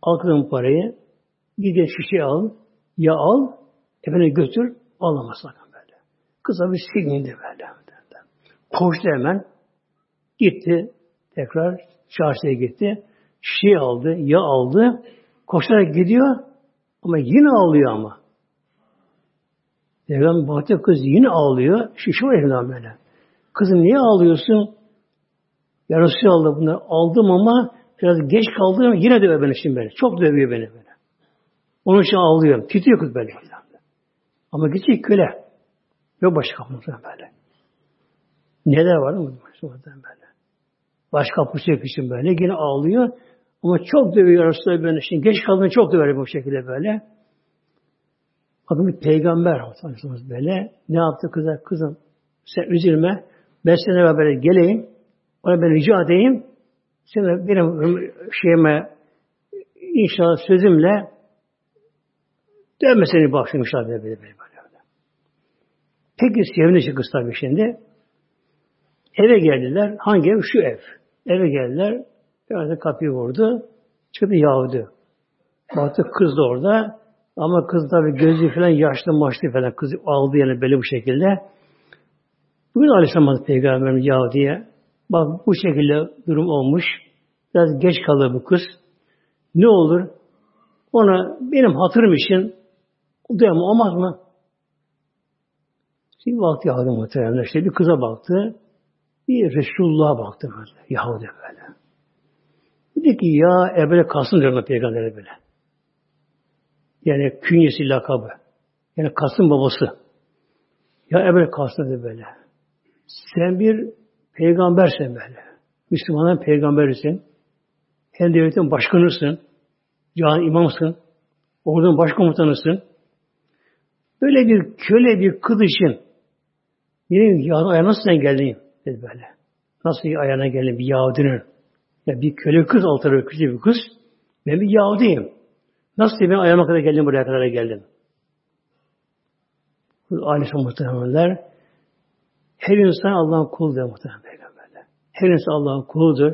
Al parayı gidin şişe al, ya al, efendim götür, alamaz sakın böyle. Kısa bir silindi böyle. Koştu hemen. Gitti. Tekrar çarşıya gitti. Şişe aldı, ya aldı. Koşarak gidiyor ama yine ağlıyor ama. Peygamber baktı kız yine ağlıyor. Şişe var böyle. Kızım niye ağlıyorsun? Ya Resulallah bunları aldım ama biraz geç kaldım yine dövüyor beni şimdi beni. Çok dövüyor beni böyle. Onun için ağlıyorum. Titriyor kız böyle. Ama gidecek köle. Yok başka kapımızda böyle. Neler var mı? Böyle. Başka kapısı yok için böyle. Yine ağlıyor. Ama çok dövüyor Resulullah böyle. Şimdi geç kaldığında çok döver bu şekilde böyle. Bakın bir peygamber böyle. Ne yaptı kıza? Kızım sen üzülme. Ben seninle beraber geleyim. Ona ben rica edeyim. Sen benim şeyime inşallah sözümle dönmesini bağışlamışlar böyle böyle böyle. Peki sevinçli kız tabii şimdi. Eve geldiler. Hangi ev? Şu ev. Eve geldiler. Biraz kapıyı vurdu. Çıktı Yahudi. Baktı kız da orada. Ama kız tabi gözü falan yaşlı maçlı falan. Kızı aldı yani böyle bu şekilde. Bugün Aleyhisselam Peygamberimiz Yahudi'ye bak bu şekilde durum olmuş. Biraz geç kalır bu kız. Ne olur? Ona benim hatırım için duyamam olmaz mı? Şimdi baktı Yahudi muhtemelen. İşte bir kıza baktı. Bir Resulullah'a baktı böyle. Yahudi böyle. Dedi ki ya Ebele Kasım diyor Peygamber'e böyle. Yani künyesi lakabı. Yani Kasım babası. Ya Ebele Kasım dedi böyle. Sen bir peygambersin böyle. Müslümanın peygamberisin. Hem devletin başkanısın. Can imamsın. Ordunun başkomutanısın. Böyle bir köle bir kız için benim ayağına nasıl sen geldin? Dedi böyle. Nasıl ayağına geldin bir Yahudinin? Ya bir köle kız altı küçük bir kız. Ben bir Yahudiyim. Nasıl ben ayağıma kadar geldim buraya kadar geldim? Aleyhisselam muhtemelenler her insan Allah'ın kuludur muhtemelen peygamberler. Her insan Allah'ın kuludur.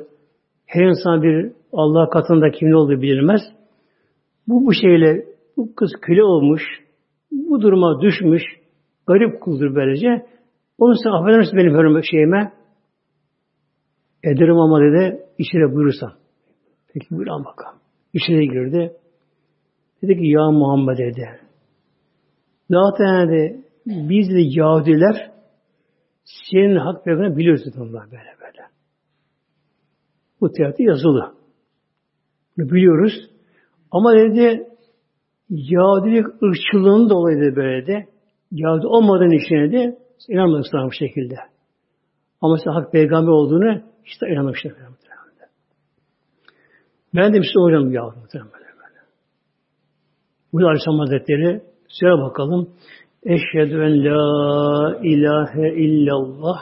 Her insan bir Allah katında kimin olduğu bilinmez. Bu bu şeyle bu kız köle olmuş, bu duruma düşmüş, garip kuldur böylece. Onu sen affeder misin benim hürmet şeyime? Ederim ama dedi, içine buyurursan. Peki buyur ama bakalım. İçine girdi. Dedi ki ya Muhammed dedi. Zaten dedi, biz de Yahudiler senin hak peygamberini biliyoruz onlar böyle böyle. Bu tiyatro yazılı. Bunu biliyoruz. Ama dedi Yahudilik ırkçılığının dolayı da böyle de Yahudi olmadığın içine de inanmamışlar bu şekilde. Ama sen hak peygamber olduğunu işte inanmışlar. Ben de işte hocam Yahudi muhtemelen böyle. Bu Aleyhisselam Hazretleri söyle bakalım. Eşhedü en la ilahe illallah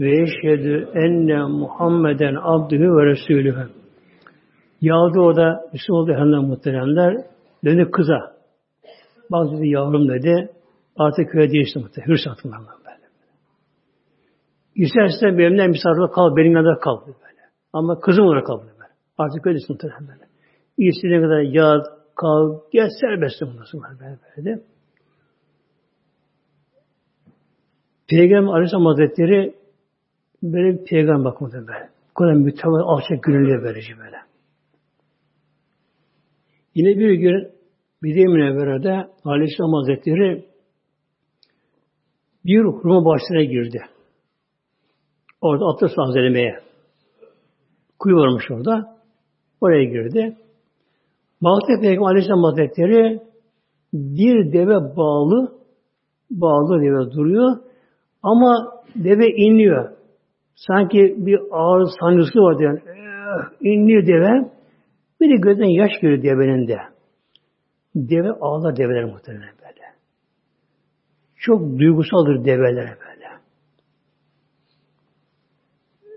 ve eşhedü enne Muhammeden abdühü ve resulühü. Yahudi o da Müslüman oldu hemen muhteremler. Döndü kıza. Bak dedi yavrum dedi. Artık köye değişti muhtemelen. Hırs attım ben böyle. İstersen benimle misafirde kal. Benim yanında kal. Böyle. Ama kızım olarak kal. Böyle. Artık öyle muhtemelen böyle. İstediğine kadar yat, kal, gel serbest bundan böyle, böyle. Peygamber Aleyhisselam Hazretleri böyle bir peygamber bakmadı böyle. Bu kadar mütevazı alçak gönüllüye böylece böyle. Yine bir gün Bide-i Münevvere'de Aleyhisselam Hazretleri bir hurma bahçesine girdi. Orada abdest tazelemeye. Kuyu varmış orada. Oraya girdi. Baktı Peygamber Aleyhisselam Hazretleri bir deve bağlı bağlı deve duruyor. Ama deve inliyor. Sanki bir ağır sancısı var yani. Eh, inliyor deve. Bir de gözden yaş görüyor devenin de. Deve ağlar develer muhtemelen böyle. Çok duygusaldır develer böyle.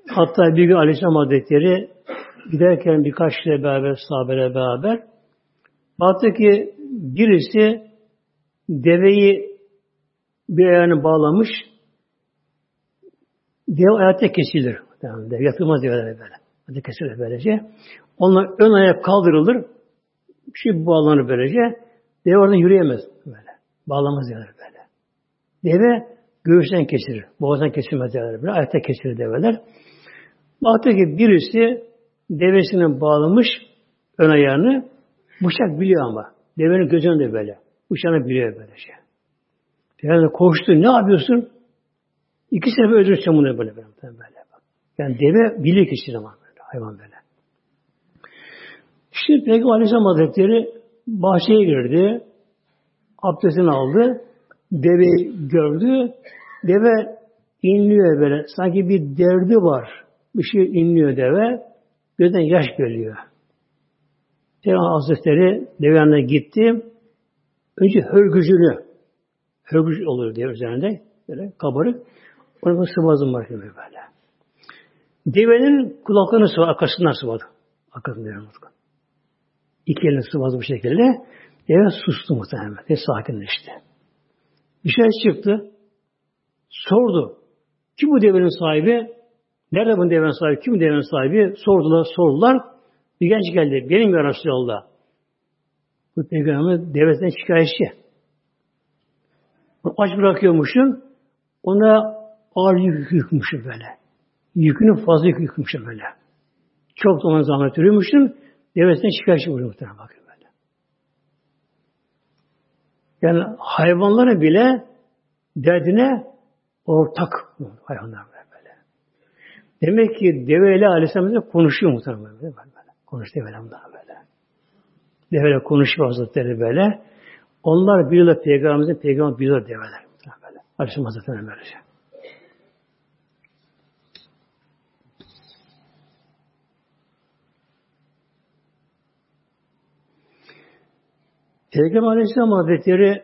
Hatta bir gün Aleyhisselam Hazretleri giderken birkaç kişiyle beraber, sahabeyle beraber baktı ki birisi deveyi bir ayağını bağlamış dev ayakta kesilir. Yani dev yatılmaz develer böyle. Hadi kesilir böylece. Onlar ön ayak kaldırılır. Bir şey bağlanır böylece. Deve oradan yürüyemez böyle. Bağlamaz develer böyle. Deve göğüsten kesilir. Boğazdan kesilmez develer böyle. Ayakta kesilir develer. Baktı ki birisi devesine bağlamış ön ayağını bıçak biliyor ama. Devenin gözünde de böyle. Bıçağını biliyor böyle şey. Yani koştu. Ne yapıyorsun? İki sefer öldürürsen bunu böyle böyle. böyle. Yani deve bilir kişi zaman böyle. Hayvan böyle. Şimdi Peygamber Aleyhisselam Hazretleri bahçeye girdi. Abdestini aldı. Deveyi gördü. Deve inliyor böyle. Sanki bir derdi var. Bir şey inliyor deve. Gözden yaş geliyor. Peygamber Hazretleri deve yanına gitti. Önce hörgücünü hörgüç oluyor diye üzerinde. Böyle kabarık. Orada sıvazım var böyle. Devenin kulaklarını sıvadı. Arkasından sıvadı. Arkasından devenin İki elini sıvazı bu şekilde. Deve sustu muhtemelen. Ve sakinleşti. Dışarı çıktı. Sordu. Kim bu devenin sahibi? Nerede bu devenin sahibi? Kim bu devenin sahibi? Sordular, sordular. Bir genç geldi. Benim ya Resulallah. Bu peygamber devesinden şikayetçi. Aç bırakıyormuşum. Ona ağır yük yükmüşüm böyle. Yükünü fazla yük yükmüşüm böyle. Çok zaman zahmet yürümüştüm. Devesinden şikayetçi oluyor muhtemelen bakın böyle. Yani hayvanların bile derdine ortak hayvanlar böyle. Demek ki deveyle aleyhisselam konuşuyor muhtemelen böyle. böyle. Konuş deveyle böyle. Deveyle konuşuyor Hazretleri böyle. Onlar biliyorlar Peygamberimizin Peygamber biliyorlar develer. Böyle. Aleyhisselam Hazretleri böylece. Peygamber Aleyhisselam Hazretleri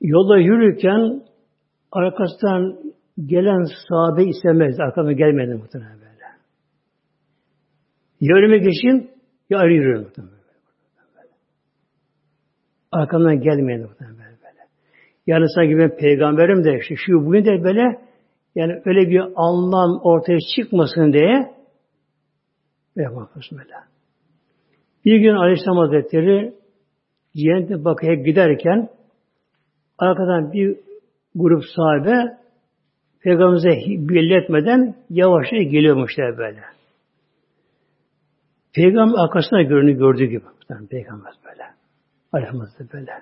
yolda yürürken arkasından gelen sahabe istemez. Arkamdan gelmedi muhtemelen böyle. Ya önüme ya ayrı yürüyorum muhtemelen. Arkamdan gelmeyen muhtemelen böyle. Yani sanki ben peygamberim de işte şu bugün de böyle yani öyle bir anlam ortaya çıkmasın diye yapmaktasın böyle. Bir gün Aleyhisselam Hazretleri Cennete Bakı'ya giderken arkadan bir grup sahabe Peygamberimize belli etmeden yavaşça geliyormuşlar böyle. Peygamber arkasına görünü gördüğü gibi. Peygamber böyle. Aleyhisselam böyle.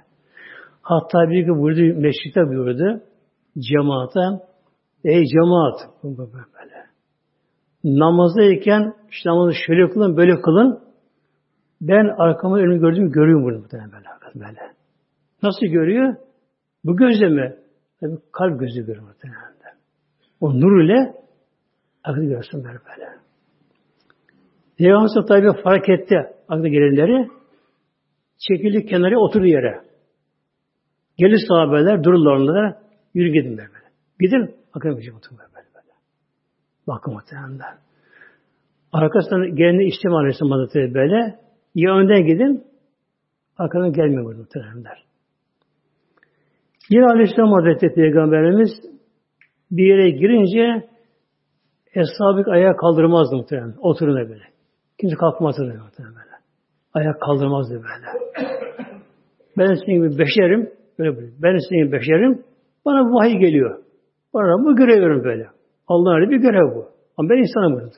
Hatta bir gün buyurdu, meşrikte buyurdu cemaate ey cemaat böyle. Namazdayken işte namazı şöyle kılın, böyle kılın. Ben arkamı önümü gördüm, görüyorum bunu muhtemelen böyle, böyle. Nasıl görüyor? Bu gözle mi? Tabi kalp gözü görüyor muhtemelen. O nur ile aklı görsün böyle böyle. Peygamber tabi fark etti aklı gelenleri. Çekildi kenara oturdu yere. Gelir sahabeler dururlar onlara. Yürü gidin böyle. Gidin. Bakın bir şey oturun böyle böyle. Bakın muhtemelen. Arkasından geleni İslam Aleyhisselam Hazretleri böyle. Ya önden gidin, arkadan gelmiyor bu muhtemelenler. Yine Aleyhisselam Hazretleri Peygamberimiz bir yere girince Eshab-ı ayağa kaldırmazdı muhtemelen. Oturun böyle. Kimse kalkmazdı muhtemelen böyle. Ayak kaldırmazdı böyle. Ben senin gibi beşerim. Böyle böyle. Ben senin gibi beşerim. Bana vahiy geliyor. Bana bu görev verin böyle. Allah'ın bir görev bu. Ama ben insanım bunu.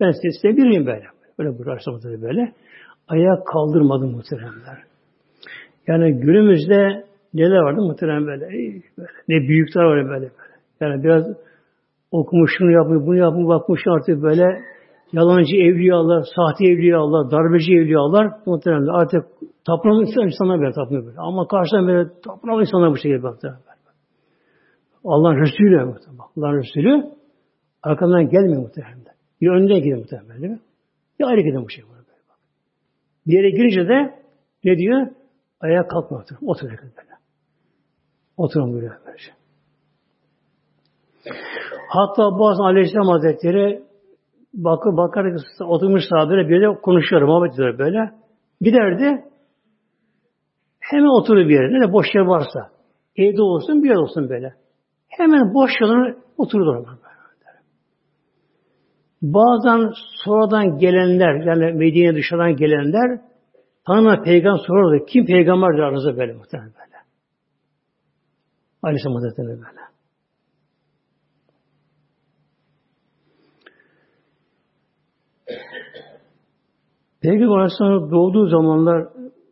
Ben size, biriyim böyle. Böyle bu böyle. böyle ayağa kaldırmadı muhteremler. Yani günümüzde neler vardı muhterem böyle, böyle. Ne büyükler var böyle böyle. Yani biraz okumuş şunu yapmış, bunu yapmış, bakmış artık böyle yalancı evliyalar, sahte evliyalar, darbeci evliyalar muhteremler. Artık tapınan insanlar böyle tapınıyor böyle. Ama karşıdan böyle tapınan insanlar bu şekilde baktı. Allah'ın Resulü Allah'ın Resulü arkamdan gelmiyor muhteremler. Ya önüne gidiyor muhteremler değil mi? Ya ayrı gidiyor bu şekilde. Bir yere girince de ne diyor? Ayağa kalkma otur. Otur böyle. Oturun böyle. Hatta bazı Aleyhisselam Hazretleri bakı bakar oturmuş sahabelere de konuşuyor, muhabbet ediyor böyle. Giderdi. Hemen oturur bir yere. Ne boş yer varsa. Evde olsun bir yer olsun böyle. Hemen boş yerine oturur. Bazen sonradan gelenler, yani Medine dışarıdan gelenler tanımayan peygamber sorardı. Kim peygamberdir aranızda böyle muhtemelen böyle. Aleyhisselam Hazretleri böyle. Peygamber Aleyhisselam doğduğu zamanlar,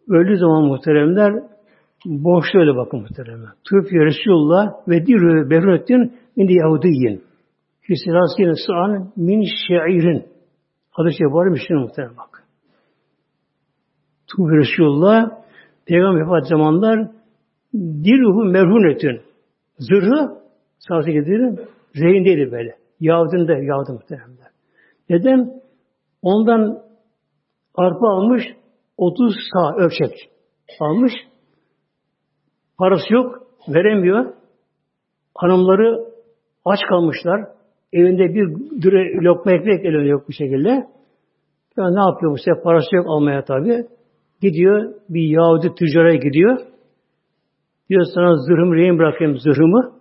öldüğü zaman muhteremler boşta öyle bakın muhteremler. Tüf Resulullah ve dirü berrettin min Yahudiyin. Füsilasiyen sa'an min şairin. Hadis-i var mı muhterem bak. Tüf Resulullah Peygamber vefat zamanlar diruhu merhunetün. Zırhı sağsı getirir. Zeyindeydi böyle. Yahudin de Yahudin muhteremler. Neden? Ondan arpa almış 30 sağ ölçek almış. Parası yok. Veremiyor. Hanımları aç kalmışlar. Evinde bir düre lokma ekmek elinde yok bu şekilde. Ya ne yapıyor bu sefer? Parası yok almaya tabi. Gidiyor bir Yahudi tüccara gidiyor. Diyor sana zırhımı rehin bırakayım zırhımı.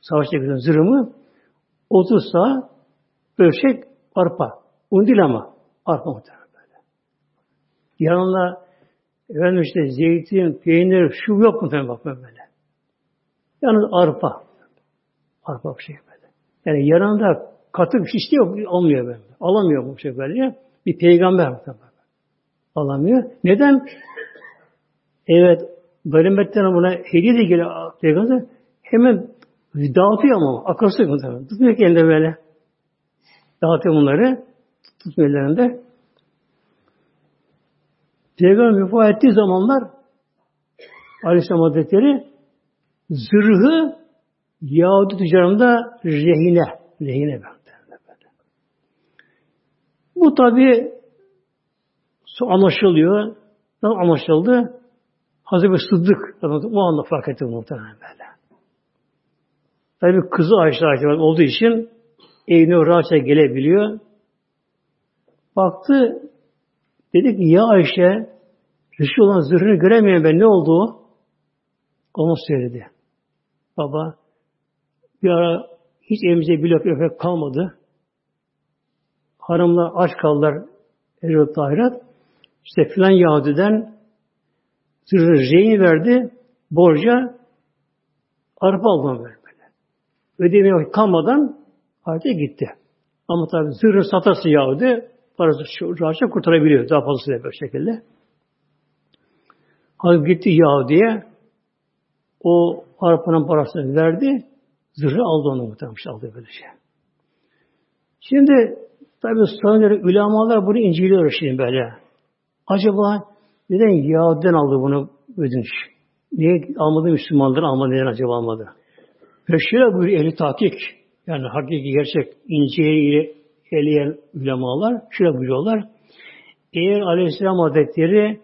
Savaşta gidiyor zırhımı. 30 sağ ölçek arpa. Un değil ama arpa muhtemelen böyle. Yanında efendim işte zeytin, peynir, şu yok mu bak böyle. Yalnız arpa. Arpa bir şey. Yani yanında katı bir şey yok, almıyor böyle. Alamıyor bu şey böyle. Bir peygamber. Alamıyor. Neden? Evet, ganimetten buna hediye de geliyor peygamber. Hemen dağıtıyor ama akılsız muhtemelen. Tutmuyor ki elinde böyle. Dağıtıyor bunları. Tutmuyor ellerinde. Peygamber vefat ettiği zamanlar Aleyhisselam Hazretleri zırhı Yahudi tüccarında rehine. Rehine verdi. Bu tabi anlaşılıyor. Nasıl anlaşıldı? Hazreti Sıddık o anda fark etti muhtemelen böyle. Tabi kızı Ayşe Ayşe olduğu için evine rahatça gelebiliyor. Baktı dedi ki ya Ayşe Resulullah'ın zırhını göremeyen ben ne oldu? Onu söyledi. Baba bir ara hiç evimize bir lokma ekmek kalmadı. Hanımlar aç kaldılar Erol Tahirat. İşte filan Yahudi'den zırhı verdi. Borca arpa aldım böyle. Ödemeye kalmadan artık gitti. Ama tabi zırhı satası Yahudi parası rahatça kurtarabiliyor. Daha fazlası böyle şekilde. Halbuki gitti Yahudi'ye o arpanın parasını verdi. Zırhı aldı onu muhtemelen aldı böyle şey. Şimdi tabi sonra ulamalar bunu inceliyor şimdi böyle. Acaba neden Yahudi'den aldı bunu ödünç? Niye almadı Müslümanlar almadı neden acaba almadı? Şöyle buyuruyor ehli tahkik. Yani hakiki gerçek inceyi eleyen ulemalar şöyle buyuruyorlar. Eğer Aleyhisselam Hazretleri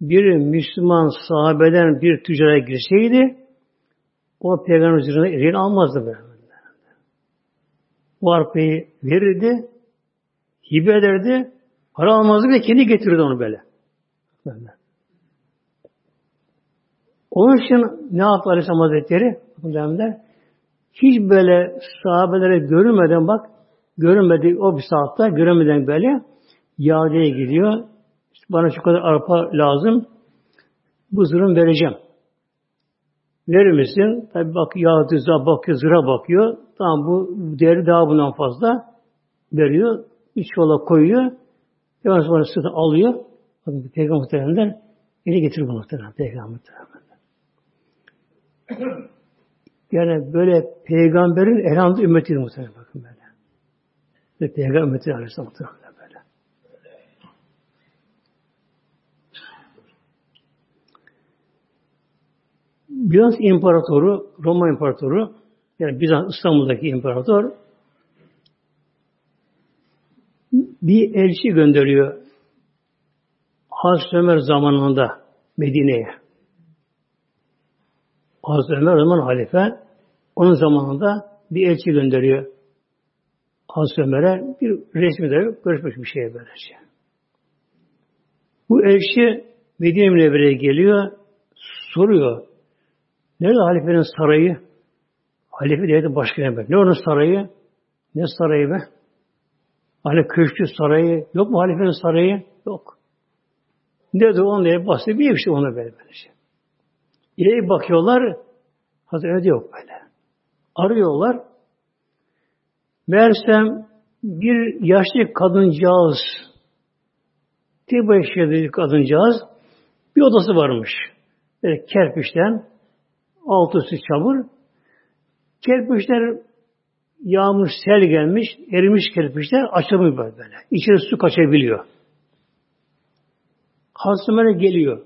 bir Müslüman sahabeden bir tüccara girseydi o peygamber üzerine almazdı böyle. O arpayı verirdi, hibe ederdi, para almazdı ve kendi getirirdi onu böyle. Onun için ne yaptı Aleyhisselam Hazretleri? Bakın hiç böyle sahabelere görünmeden bak, görünmedi o bir saatte, görünmeden böyle Yahudi'ye gidiyor. İşte bana şu kadar arpa lazım. Bu zırhını vereceğim. Verir misin? Tabi bak Yahudi bakıyor, zıra bakıyor. Tamam bu değeri daha bundan fazla veriyor. Üç yola koyuyor. Hemen sonra sırtı alıyor. Bakın Peygamber muhtemelenler eli getiriyor bu muhtemelen. Peygamber muhtemelen. Yani böyle peygamberin elhamdülillah ümmeti muhtemelen bakın böyle. Ve peygamber ümmeti aleyhisselam muhtemelen böyle. Bizans İmparatoru, Roma İmparatoru, yani Bizans İstanbul'daki imparator bir elçi gönderiyor Hazreti Ömer zamanında Medine'ye. Hazreti Ömer zaman halife onun zamanında bir elçi gönderiyor Hazreti Ömer'e bir resmi de görüşmüş bir şeye böylece. Bu elçi Medine Münevvere'ye geliyor, soruyor. Nerede halifenin sarayı? Halife devletin başkanı be. Ne onun sarayı? Ne sarayı be? Hani köşkü sarayı, yok mu halifenin sarayı? Yok. Ne de onu diye bahsediyor bir işte ona böyle böyle şey. İleri bakıyorlar, Hazreti yok böyle. Arıyorlar. Meğersem bir yaşlı kadıncağız, başına bir kadıncağız, bir odası varmış. Böyle kerpiçten, altı üstü çamur. Kerpiçler yağmur, sel gelmiş, erimiş kerpiçler açılmıyor böyle. İçeri su kaçabiliyor. Hazreti geliyor.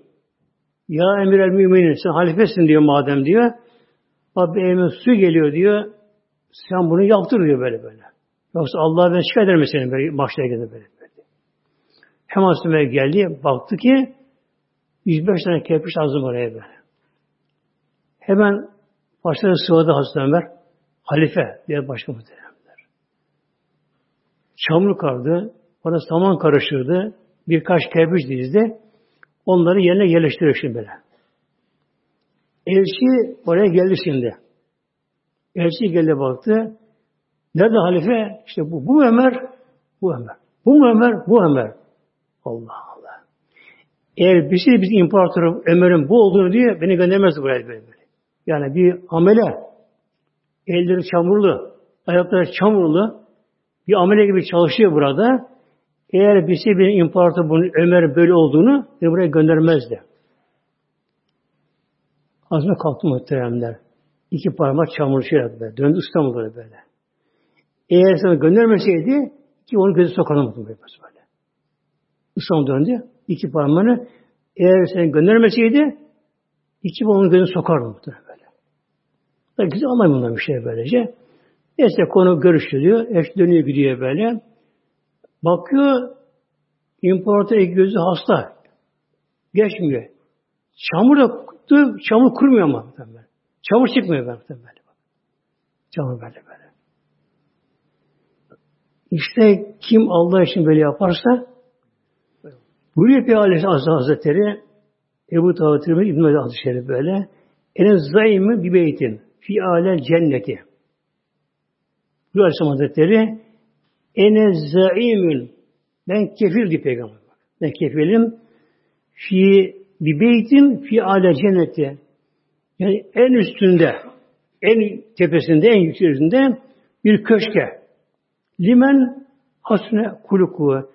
Ya emir el müminin sen halifesin diyor madem diyor. Abi elime su geliyor diyor. Sen bunu yaptır diyor böyle böyle. Yoksa Allah'a ben şikayet ederim seni böyle mahşere böyle böyle. Hemen Hazreti geldi. Baktı ki 105 tane kerpiç lazım oraya böyle. Hemen başladı sıvadı Hazreti Ömer. Halife diye başka muhtemelenler. Çamur kardı. Ona saman karışırdı. Birkaç kerpiç dizdi. Onları yerine yerleştiriyor şimdi böyle. Elçi oraya geldi şimdi. Elçi geldi baktı. Nerede halife? İşte bu. Bu Ömer. Bu Ömer. Bu mu Ömer? Bu Ömer. Allah Allah. Eğer bir şey biz imparatoru Ömer'in bu olduğunu diye beni göndermez buraya böyle. Yani bir amele elleri çamurlu, ayakları çamurlu bir amele gibi çalışıyor burada. Eğer bir şey bir imparator bunun Ömer böyle olduğunu beni buraya göndermezdi. Azme kalktı muhteremler. İki parmak çamur şey yaptı. Döndü İstanbul'a böyle. Eğer sana göndermeseydi ki onu gözü sokarım böyle. İstanbul döndü. İki parmağını eğer seni göndermeseydi iki parmağını gözü sokardı muhtemelen güzel anlayın bundan bir şey böylece. Neyse konu görüşülüyor. Eş dönüyor gidiyor böyle. Bakıyor imparator gözü hasta. Geçmiyor. Çamur da çamur kurmuyor ama. Çamur çıkmıyor böyle. Çamur böyle böyle. İşte kim Allah için böyle yaparsa Buyuruyor Peygamber Hazretleri Ebu Tavut İbn-i İbn-i böyle en zayımı bir beytin fi alel cenneti. Bu Aleyhisselam Hazretleri ene zaimün ben kefil diye peygamber. Ben kefilim fi bir beytin fi ale cenneti. Yani en üstünde, en tepesinde, en yükseğinde bir köşke. Limen hasne kuluku.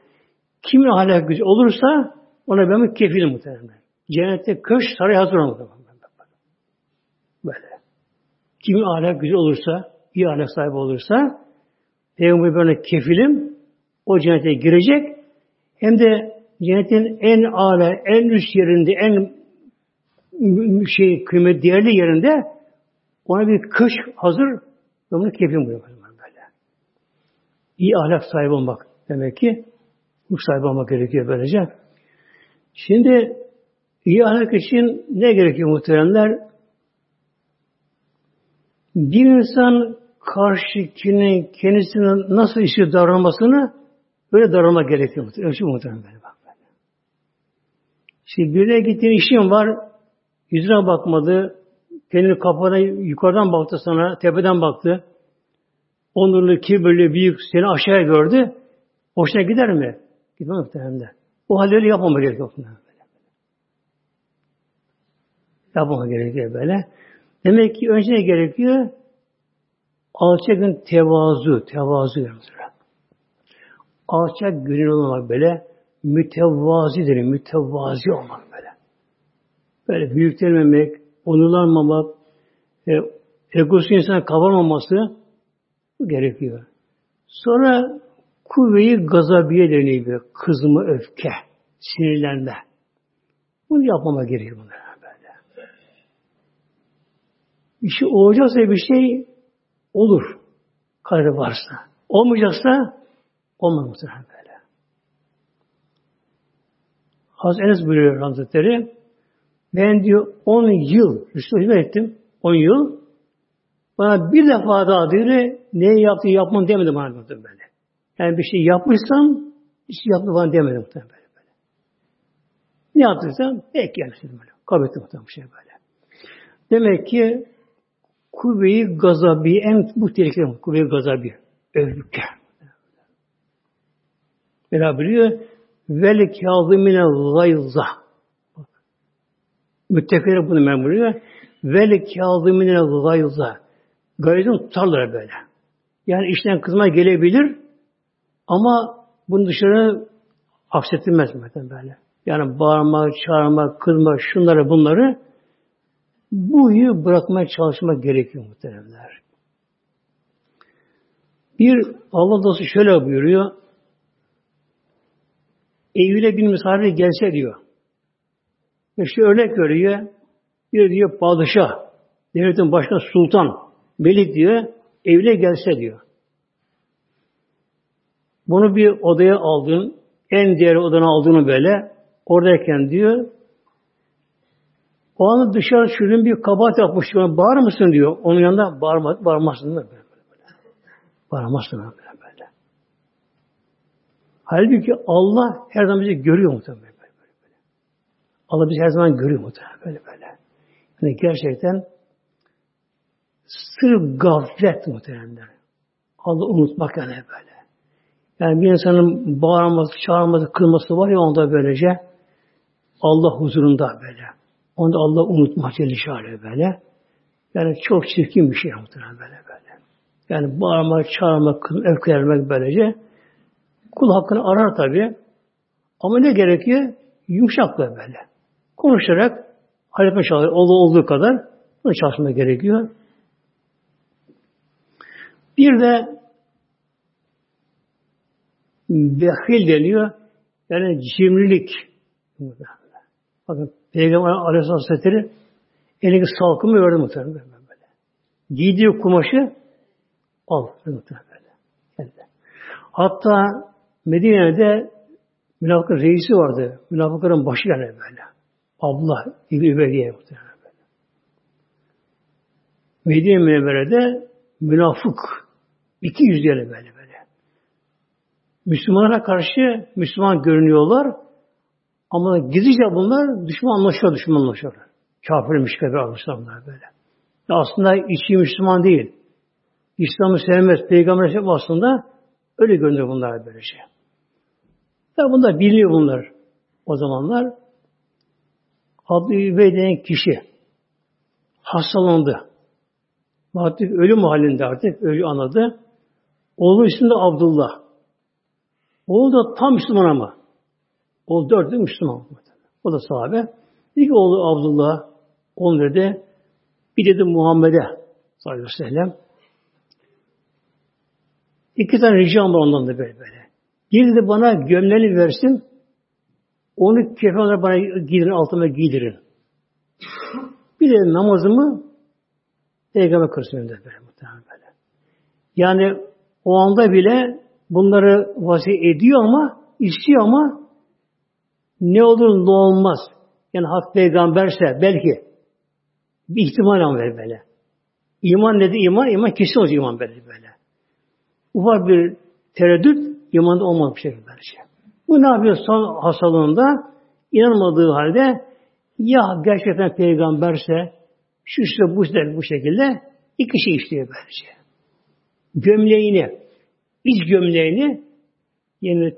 Kimin ahlak güzel olursa ona ben kefilim muhtemelen. Cennette köş saray hazır olmalı. Böyle. Kimin ahlak güzel olursa, iyi ahlak sahibi olursa Peygamber böyle kefilim o cennete girecek hem de cennetin en âlâ, en üst yerinde, en şey kıymet değerli yerinde ona bir kış hazır ve bunu kefilim buyuruyor böyle. İyi ahlak sahibi olmak demek ki Ruh sahibi olmak gerekiyor böylece. Şimdi iyi ahlak için ne gerekiyor muhteremler? Bir insan karşıkinin kendisine nasıl işi davranmasını böyle davranmak gerekiyor. Ölçü muhterem böyle bak. Şimdi birine gittiğin işin var, yüzüne bakmadı, kendini kafana yukarıdan baktı sana, tepeden baktı. Onurlu, kibirli, büyük seni aşağıya gördü. Hoşuna gider mi? Gitme muhtemelen. O halde öyle yapmama gerekiyor. Böyle. Yapmama gerekiyor böyle. Demek ki önce ne gerekiyor? Alçakın tevazu, tevazu mesela. Alçak gönül olmak böyle mütevazidir, mütevazi olmak böyle. Böyle büyüklenmemek, onurlanmamak, e, egosu insana kabarmaması gerekiyor. Sonra Kuvveyi gazabiye deniyor. Kızma, öfke, sinirlenme. Bunu yapmama gerekiyor bunlara. Bir şey olacaksa bir şey olur. Kaderi varsa. Olmayacaksa olmaz muhtemelen böyle. Hazreti Enes buyuruyor Hazretleri ben diyor 10 yıl Resulü ettim. 10 yıl Bana bir defa daha diyor, ne yaptı yapmam demedim bana böyle. Yani bir şey yapmışsam, hiç yaptı bana demedim böyle. böyle. Ne yaptıysam, pek yapmıştım böyle. Kabul ettim bu şey böyle. Demek ki kuvve-i gazabi en bu tehlikeli kuvve-i gazabi. Öfke. Mevla biliyor. Vel kâzimine gayza. Müttefikler bunu memuriyor. Vel kâzimine gayza. Gayzını tutarlar böyle. Yani işten kızma gelebilir ama bunu dışarı aksettilmez zaten böyle. Yani bağırma, çağırma, kızma, şunları bunları bu huyu bırakmaya çalışmak gerekiyor muhteremler. Bir Allah dostu şöyle buyuruyor. Evine bir misafir gelse diyor. Şu örnek görüyor. Bir diyor padişah, devletin başkanı sultan, melik diyor, evine gelse diyor. Bunu bir odaya aldın, en değerli odana aldığını böyle, oradayken diyor, o anda dışarı şunun bir kabahat yapmış. Bağır mısın diyor. Onun yanında bağırma, bağırmazsın. Böyle, böyle. Bağırmazsın böyle, böyle. Halbuki Allah her zaman bizi görüyor muhtemelen böyle, böyle, böyle. Allah bizi her zaman görüyor muhtemelen böyle böyle. Yani gerçekten sırf gaflet muhtemelen. Allah unutmak yani böyle. Yani bir insanın bağırması, çağırması, kılması var ya onda böylece Allah huzurunda böyle. Onu da Allah unutmak Celle böyle. Yani çok çirkin bir şey muhtemelen böyle böyle. Yani bağırmak, çağırmak, öfkelenmek böylece. Kul hakkını arar tabi. Ama ne gerekiyor? Yumuşakla böyle. Konuşarak halletme çalışıyor. Olduğu, olduğu kadar bunu çalışmak gerekiyor. Bir de behil deniyor. Yani cimrilik. Bakın Peygamber Aleyhisselam Hazretleri elindeki salkımı verdi muhtemelen böyle. Giydiği kumaşı al muhtemelen böyle. Hatta Medine'de münafıkın reisi vardı. Münafıkların başı yani böyle. Abla İbni Übeydiye muhtemelen böyle. Medine Münevvere'de münafık iki yüz böyle böyle. Müslümanlara karşı Müslüman görünüyorlar ama gizlice bunlar düşman anlaşıyor, düşman anlaşıyor. Kafir müşkebe anlaşıyorlar böyle. Ya aslında içi Müslüman değil. İslam'ı sevmez, peygamber sevmez aslında öyle görünüyor bunlar böyle şey. Ya bunlar biliniyor bunlar o zamanlar. Abdü Übey denen kişi hastalandı. Artık ölüm halinde artık, ölü anladı. Oğlu ismi de Abdullah. Oğlu da tam Müslüman ama. Oğlu dördü Müslüman. O da sahabe. İlk oğlu Abdullah, on dedi. Bir dedi Muhammed'e sallallahu aleyhi ve sellem. İki tane ricam var ondan da böyle böyle. Bir de bana gömleğini versin. Onu kefen olarak bana giydirin, altıma giydirin. Bir de namazımı Peygamber kırsın önünde böyle. Yani o anda bile bunları vasiyet ediyor ama istiyor ama ne olur ne olmaz. Yani hak peygamberse belki bir ihtimal ama böyle. İman dedi iman, iman kesin olacak iman böyle böyle. Ufak bir tereddüt imanda olmaz bir şey böyle şey. Bu ne yapıyor son hastalığında? inanmadığı halde ya gerçekten peygamberse şu işte bu işte bu şekilde iki şey işliyor böylece. Gömleğini, iç gömleğini yani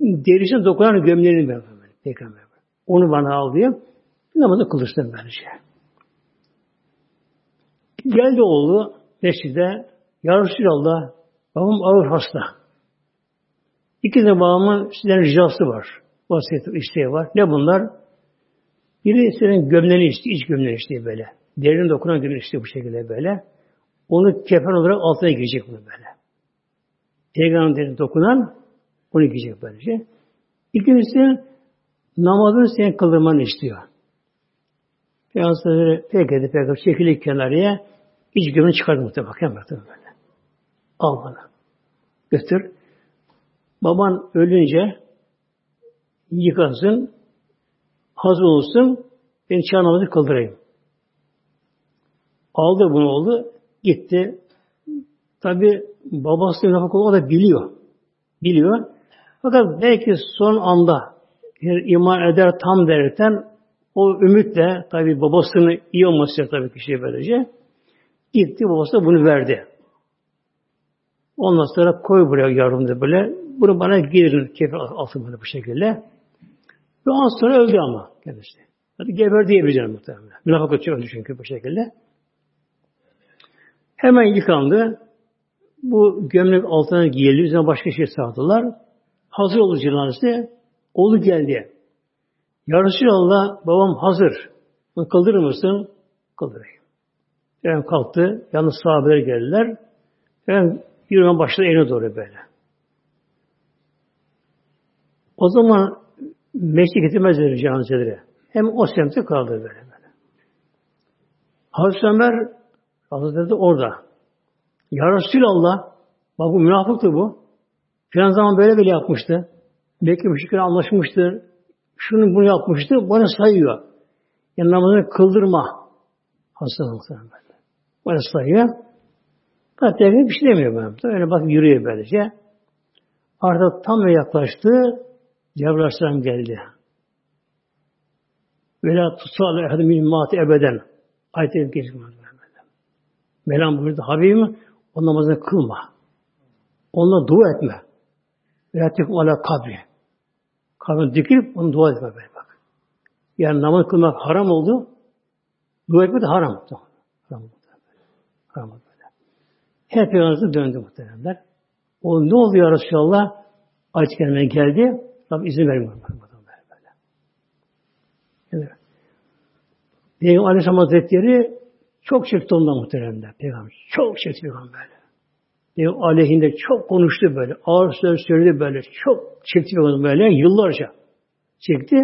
derisine dokunan gömleğini ben Peygamber. Onu bana al diye namazı kılıçtım böylece. Geldi oğlu mescide Ya Resulallah babam ağır hasta. İki de babamın sizden ricası var. Vasiyeti isteği var. Ne bunlar? Biri senin gömleğini istiyor, iç gömleğini istiyor böyle. Derinin dokunan gömleğini istiyor bu şekilde böyle. Onu kefen olarak altına girecek bunu böyle. Peygamberin dokunan onu giyecek böylece. İkincisi namazını senin kıldırmanı istiyor. Peygamber pek dedi pek çekilir kenarıya iç gömünü çıkardı muhtemelen. Bakın baktım böyle. Al bana. Götür. Baban ölünce yıkasın, hazır olsun, ben çağ namazı kıldırayım. Aldı bunu oldu, gitti. Tabi babası münafık o da biliyor. Biliyor. Fakat belki son anda iman eder tam derken o ümitle tabi babasının iyi olması tabi kişiye böylece gitti babası bunu verdi. Ondan sonra koy buraya yavrum böyle. Bunu bana girin kefir altın böyle bu şekilde. Ve an sonra öldü ama kendisi. Hadi geber diyebileceğim muhtemelen. Münafık öldü çünkü bu şekilde. Hemen yıkandı. Bu gömlek altına giyildi. Üzerine başka şey sardılar. Hazır oldu cenazesi. Oğlu geldi. Ya Resulallah babam hazır. Bunu kıldırır mısın? Kıldırayım. Yani kalktı. Yalnız sahabeler geldiler. Yani yürümen başladı eline doğru böyle. O zaman meşrik getirmezler cenazeleri. Hem o semtte kaldı böyle. böyle. Hazreti Ömer Hazreti orada. Ya Resulallah bak bu münafıktı bu. Filan zaman böyle böyle yapmıştı. Belki müşrikler anlaşmıştır. Şunu bunu yapmıştı. Bana sayıyor. Yani namazını kıldırma. Hastalıklarına böyle. Bana sayıyor. Hatta bir şey demiyor bana. Öyle bak yürüyor böylece. Artık tam yaklaştı. Cebrail Aleyhisselam geldi. Ve la tusallu ehadun min mati ebeden. Ayet-i Kerim'e Mevlam buyurdu. Habibim o namazını kılma. Onunla dua etme. Ve la ala kabri. Kabrini dikilip onu dua etme böyle bak. Yani namaz kılmak haram oldu. Dua etmek de haram. Haram oldu. Haram oldu. Her peygamberimize döndü muhteremler. O ne oldu ya Resulallah? Ayet kendine geldi. Rabbim izin vermiyor. Yani, Peygamber Aleyhisselam Hazretleri çok çekti ondan muhteremler. Peygamber çok çekti Peygamber. Peygamber aleyhinde çok konuştu böyle. Ağır söz söyledi böyle. Çok çekti böyle. Yıllarca çekti.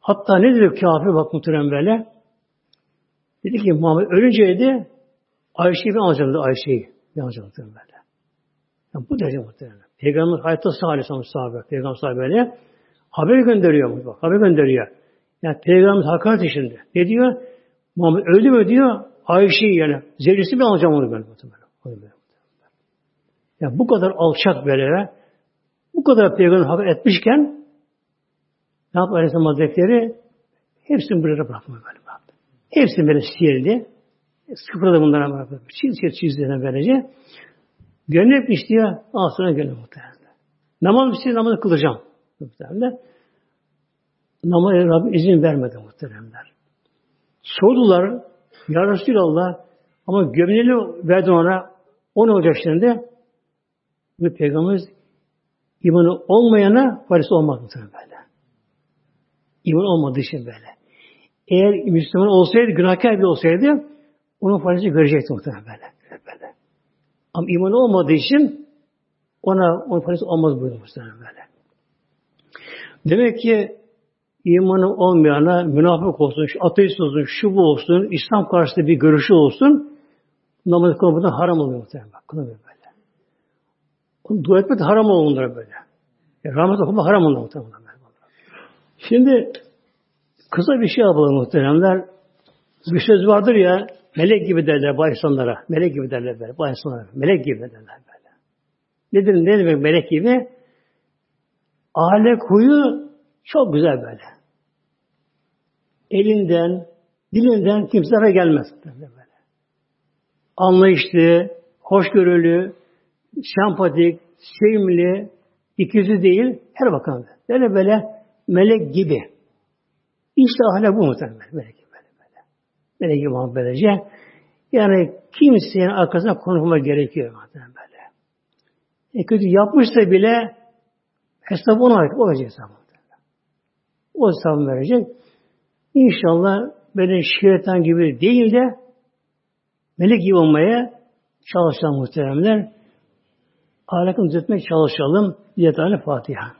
Hatta ne dedi kafir bak muhterem böyle. Dedi ki Muhammed ölünceydi Ayşe'yi ben alacağım dedi Ayşe'yi. Ben alacağım muhterem böyle. Yani bu derece muhterem. Peygamber hayatta sahibi sahabe. Peygamber sahibi böyle. Haber gönderiyor. Bak, haber gönderiyor. Yani Peygamber hakaret içinde. Ne diyor? Muhammed öldü mü diyor. Ayşe'yi yani. Zevcesi mi alacağım onu ben. Böyle. Yani bu kadar alçak böyle bu kadar peygamber haber etmişken ne yaptı Aleyhisselam Hazretleri? Hepsini buraya bırakmıyor böyle bıraktı. Hepsini böyle sildi. Sıfırladı bunlara bıraktı. Çiz çiz çizdiğine böylece. Gönül istiyor. Al sonra gönül muhtemelen. Namaz istiyor, namazı kılacağım. Muhtemelen. Namazı Rabbim izin vermedi muhteremler. Sordular, Ya Resulallah ama gömleğini verdi ona, o ne olacak şimdi? Bu Peygamberimiz imanı olmayana farisi olmaz muhtemelen böyle. İman olmadığı için böyle. Eğer Müslüman olsaydı, günahkar bir olsaydı, onun farisi görecekti muhtemelen böyle. böyle. Ama iman olmadığı için ona onun farisi olmaz buyurdu muhtemelen böyle. Demek ki imanı olmayana münafık olsun, ateist olsun, şu bu olsun, İslam karşısında bir görüşü olsun, namazı kılmadan haram oluyor muhtemelen. Kılamıyor dua etmek de haram oluyor onlara böyle. Yani rahmet okumak haram oluyor muhtemelen. Şimdi kısa bir şey yapalım muhteremler. Bir söz vardır ya, melek gibi derler bu insanlara. Melek gibi derler böyle, bu insanlara. Melek gibi derler böyle. Nedir, ne demek melek gibi? Ahlak huyu çok güzel böyle. Elinden, dilinden kimselere gelmez. Böyle. Anlayışlı, hoşgörülü, sempatik, sevimli, ikizi değil, her bakan. Böyle böyle melek gibi. İşte ahlak bu muhtemelen. Melek gibi böyle böyle. Melek gibi böylece. Yani kimsenin arkasına konuşma gerekiyor muhtemelen böyle. E kötü yapmışsa bile hesabı ona olacak hesabı. O hesabı verecek. İnşallah böyle şeytan gibi değil de melek gibi olmaya çalışan muhteremler ahlakını düzeltmeye çalışalım. Diyetane Fatiha.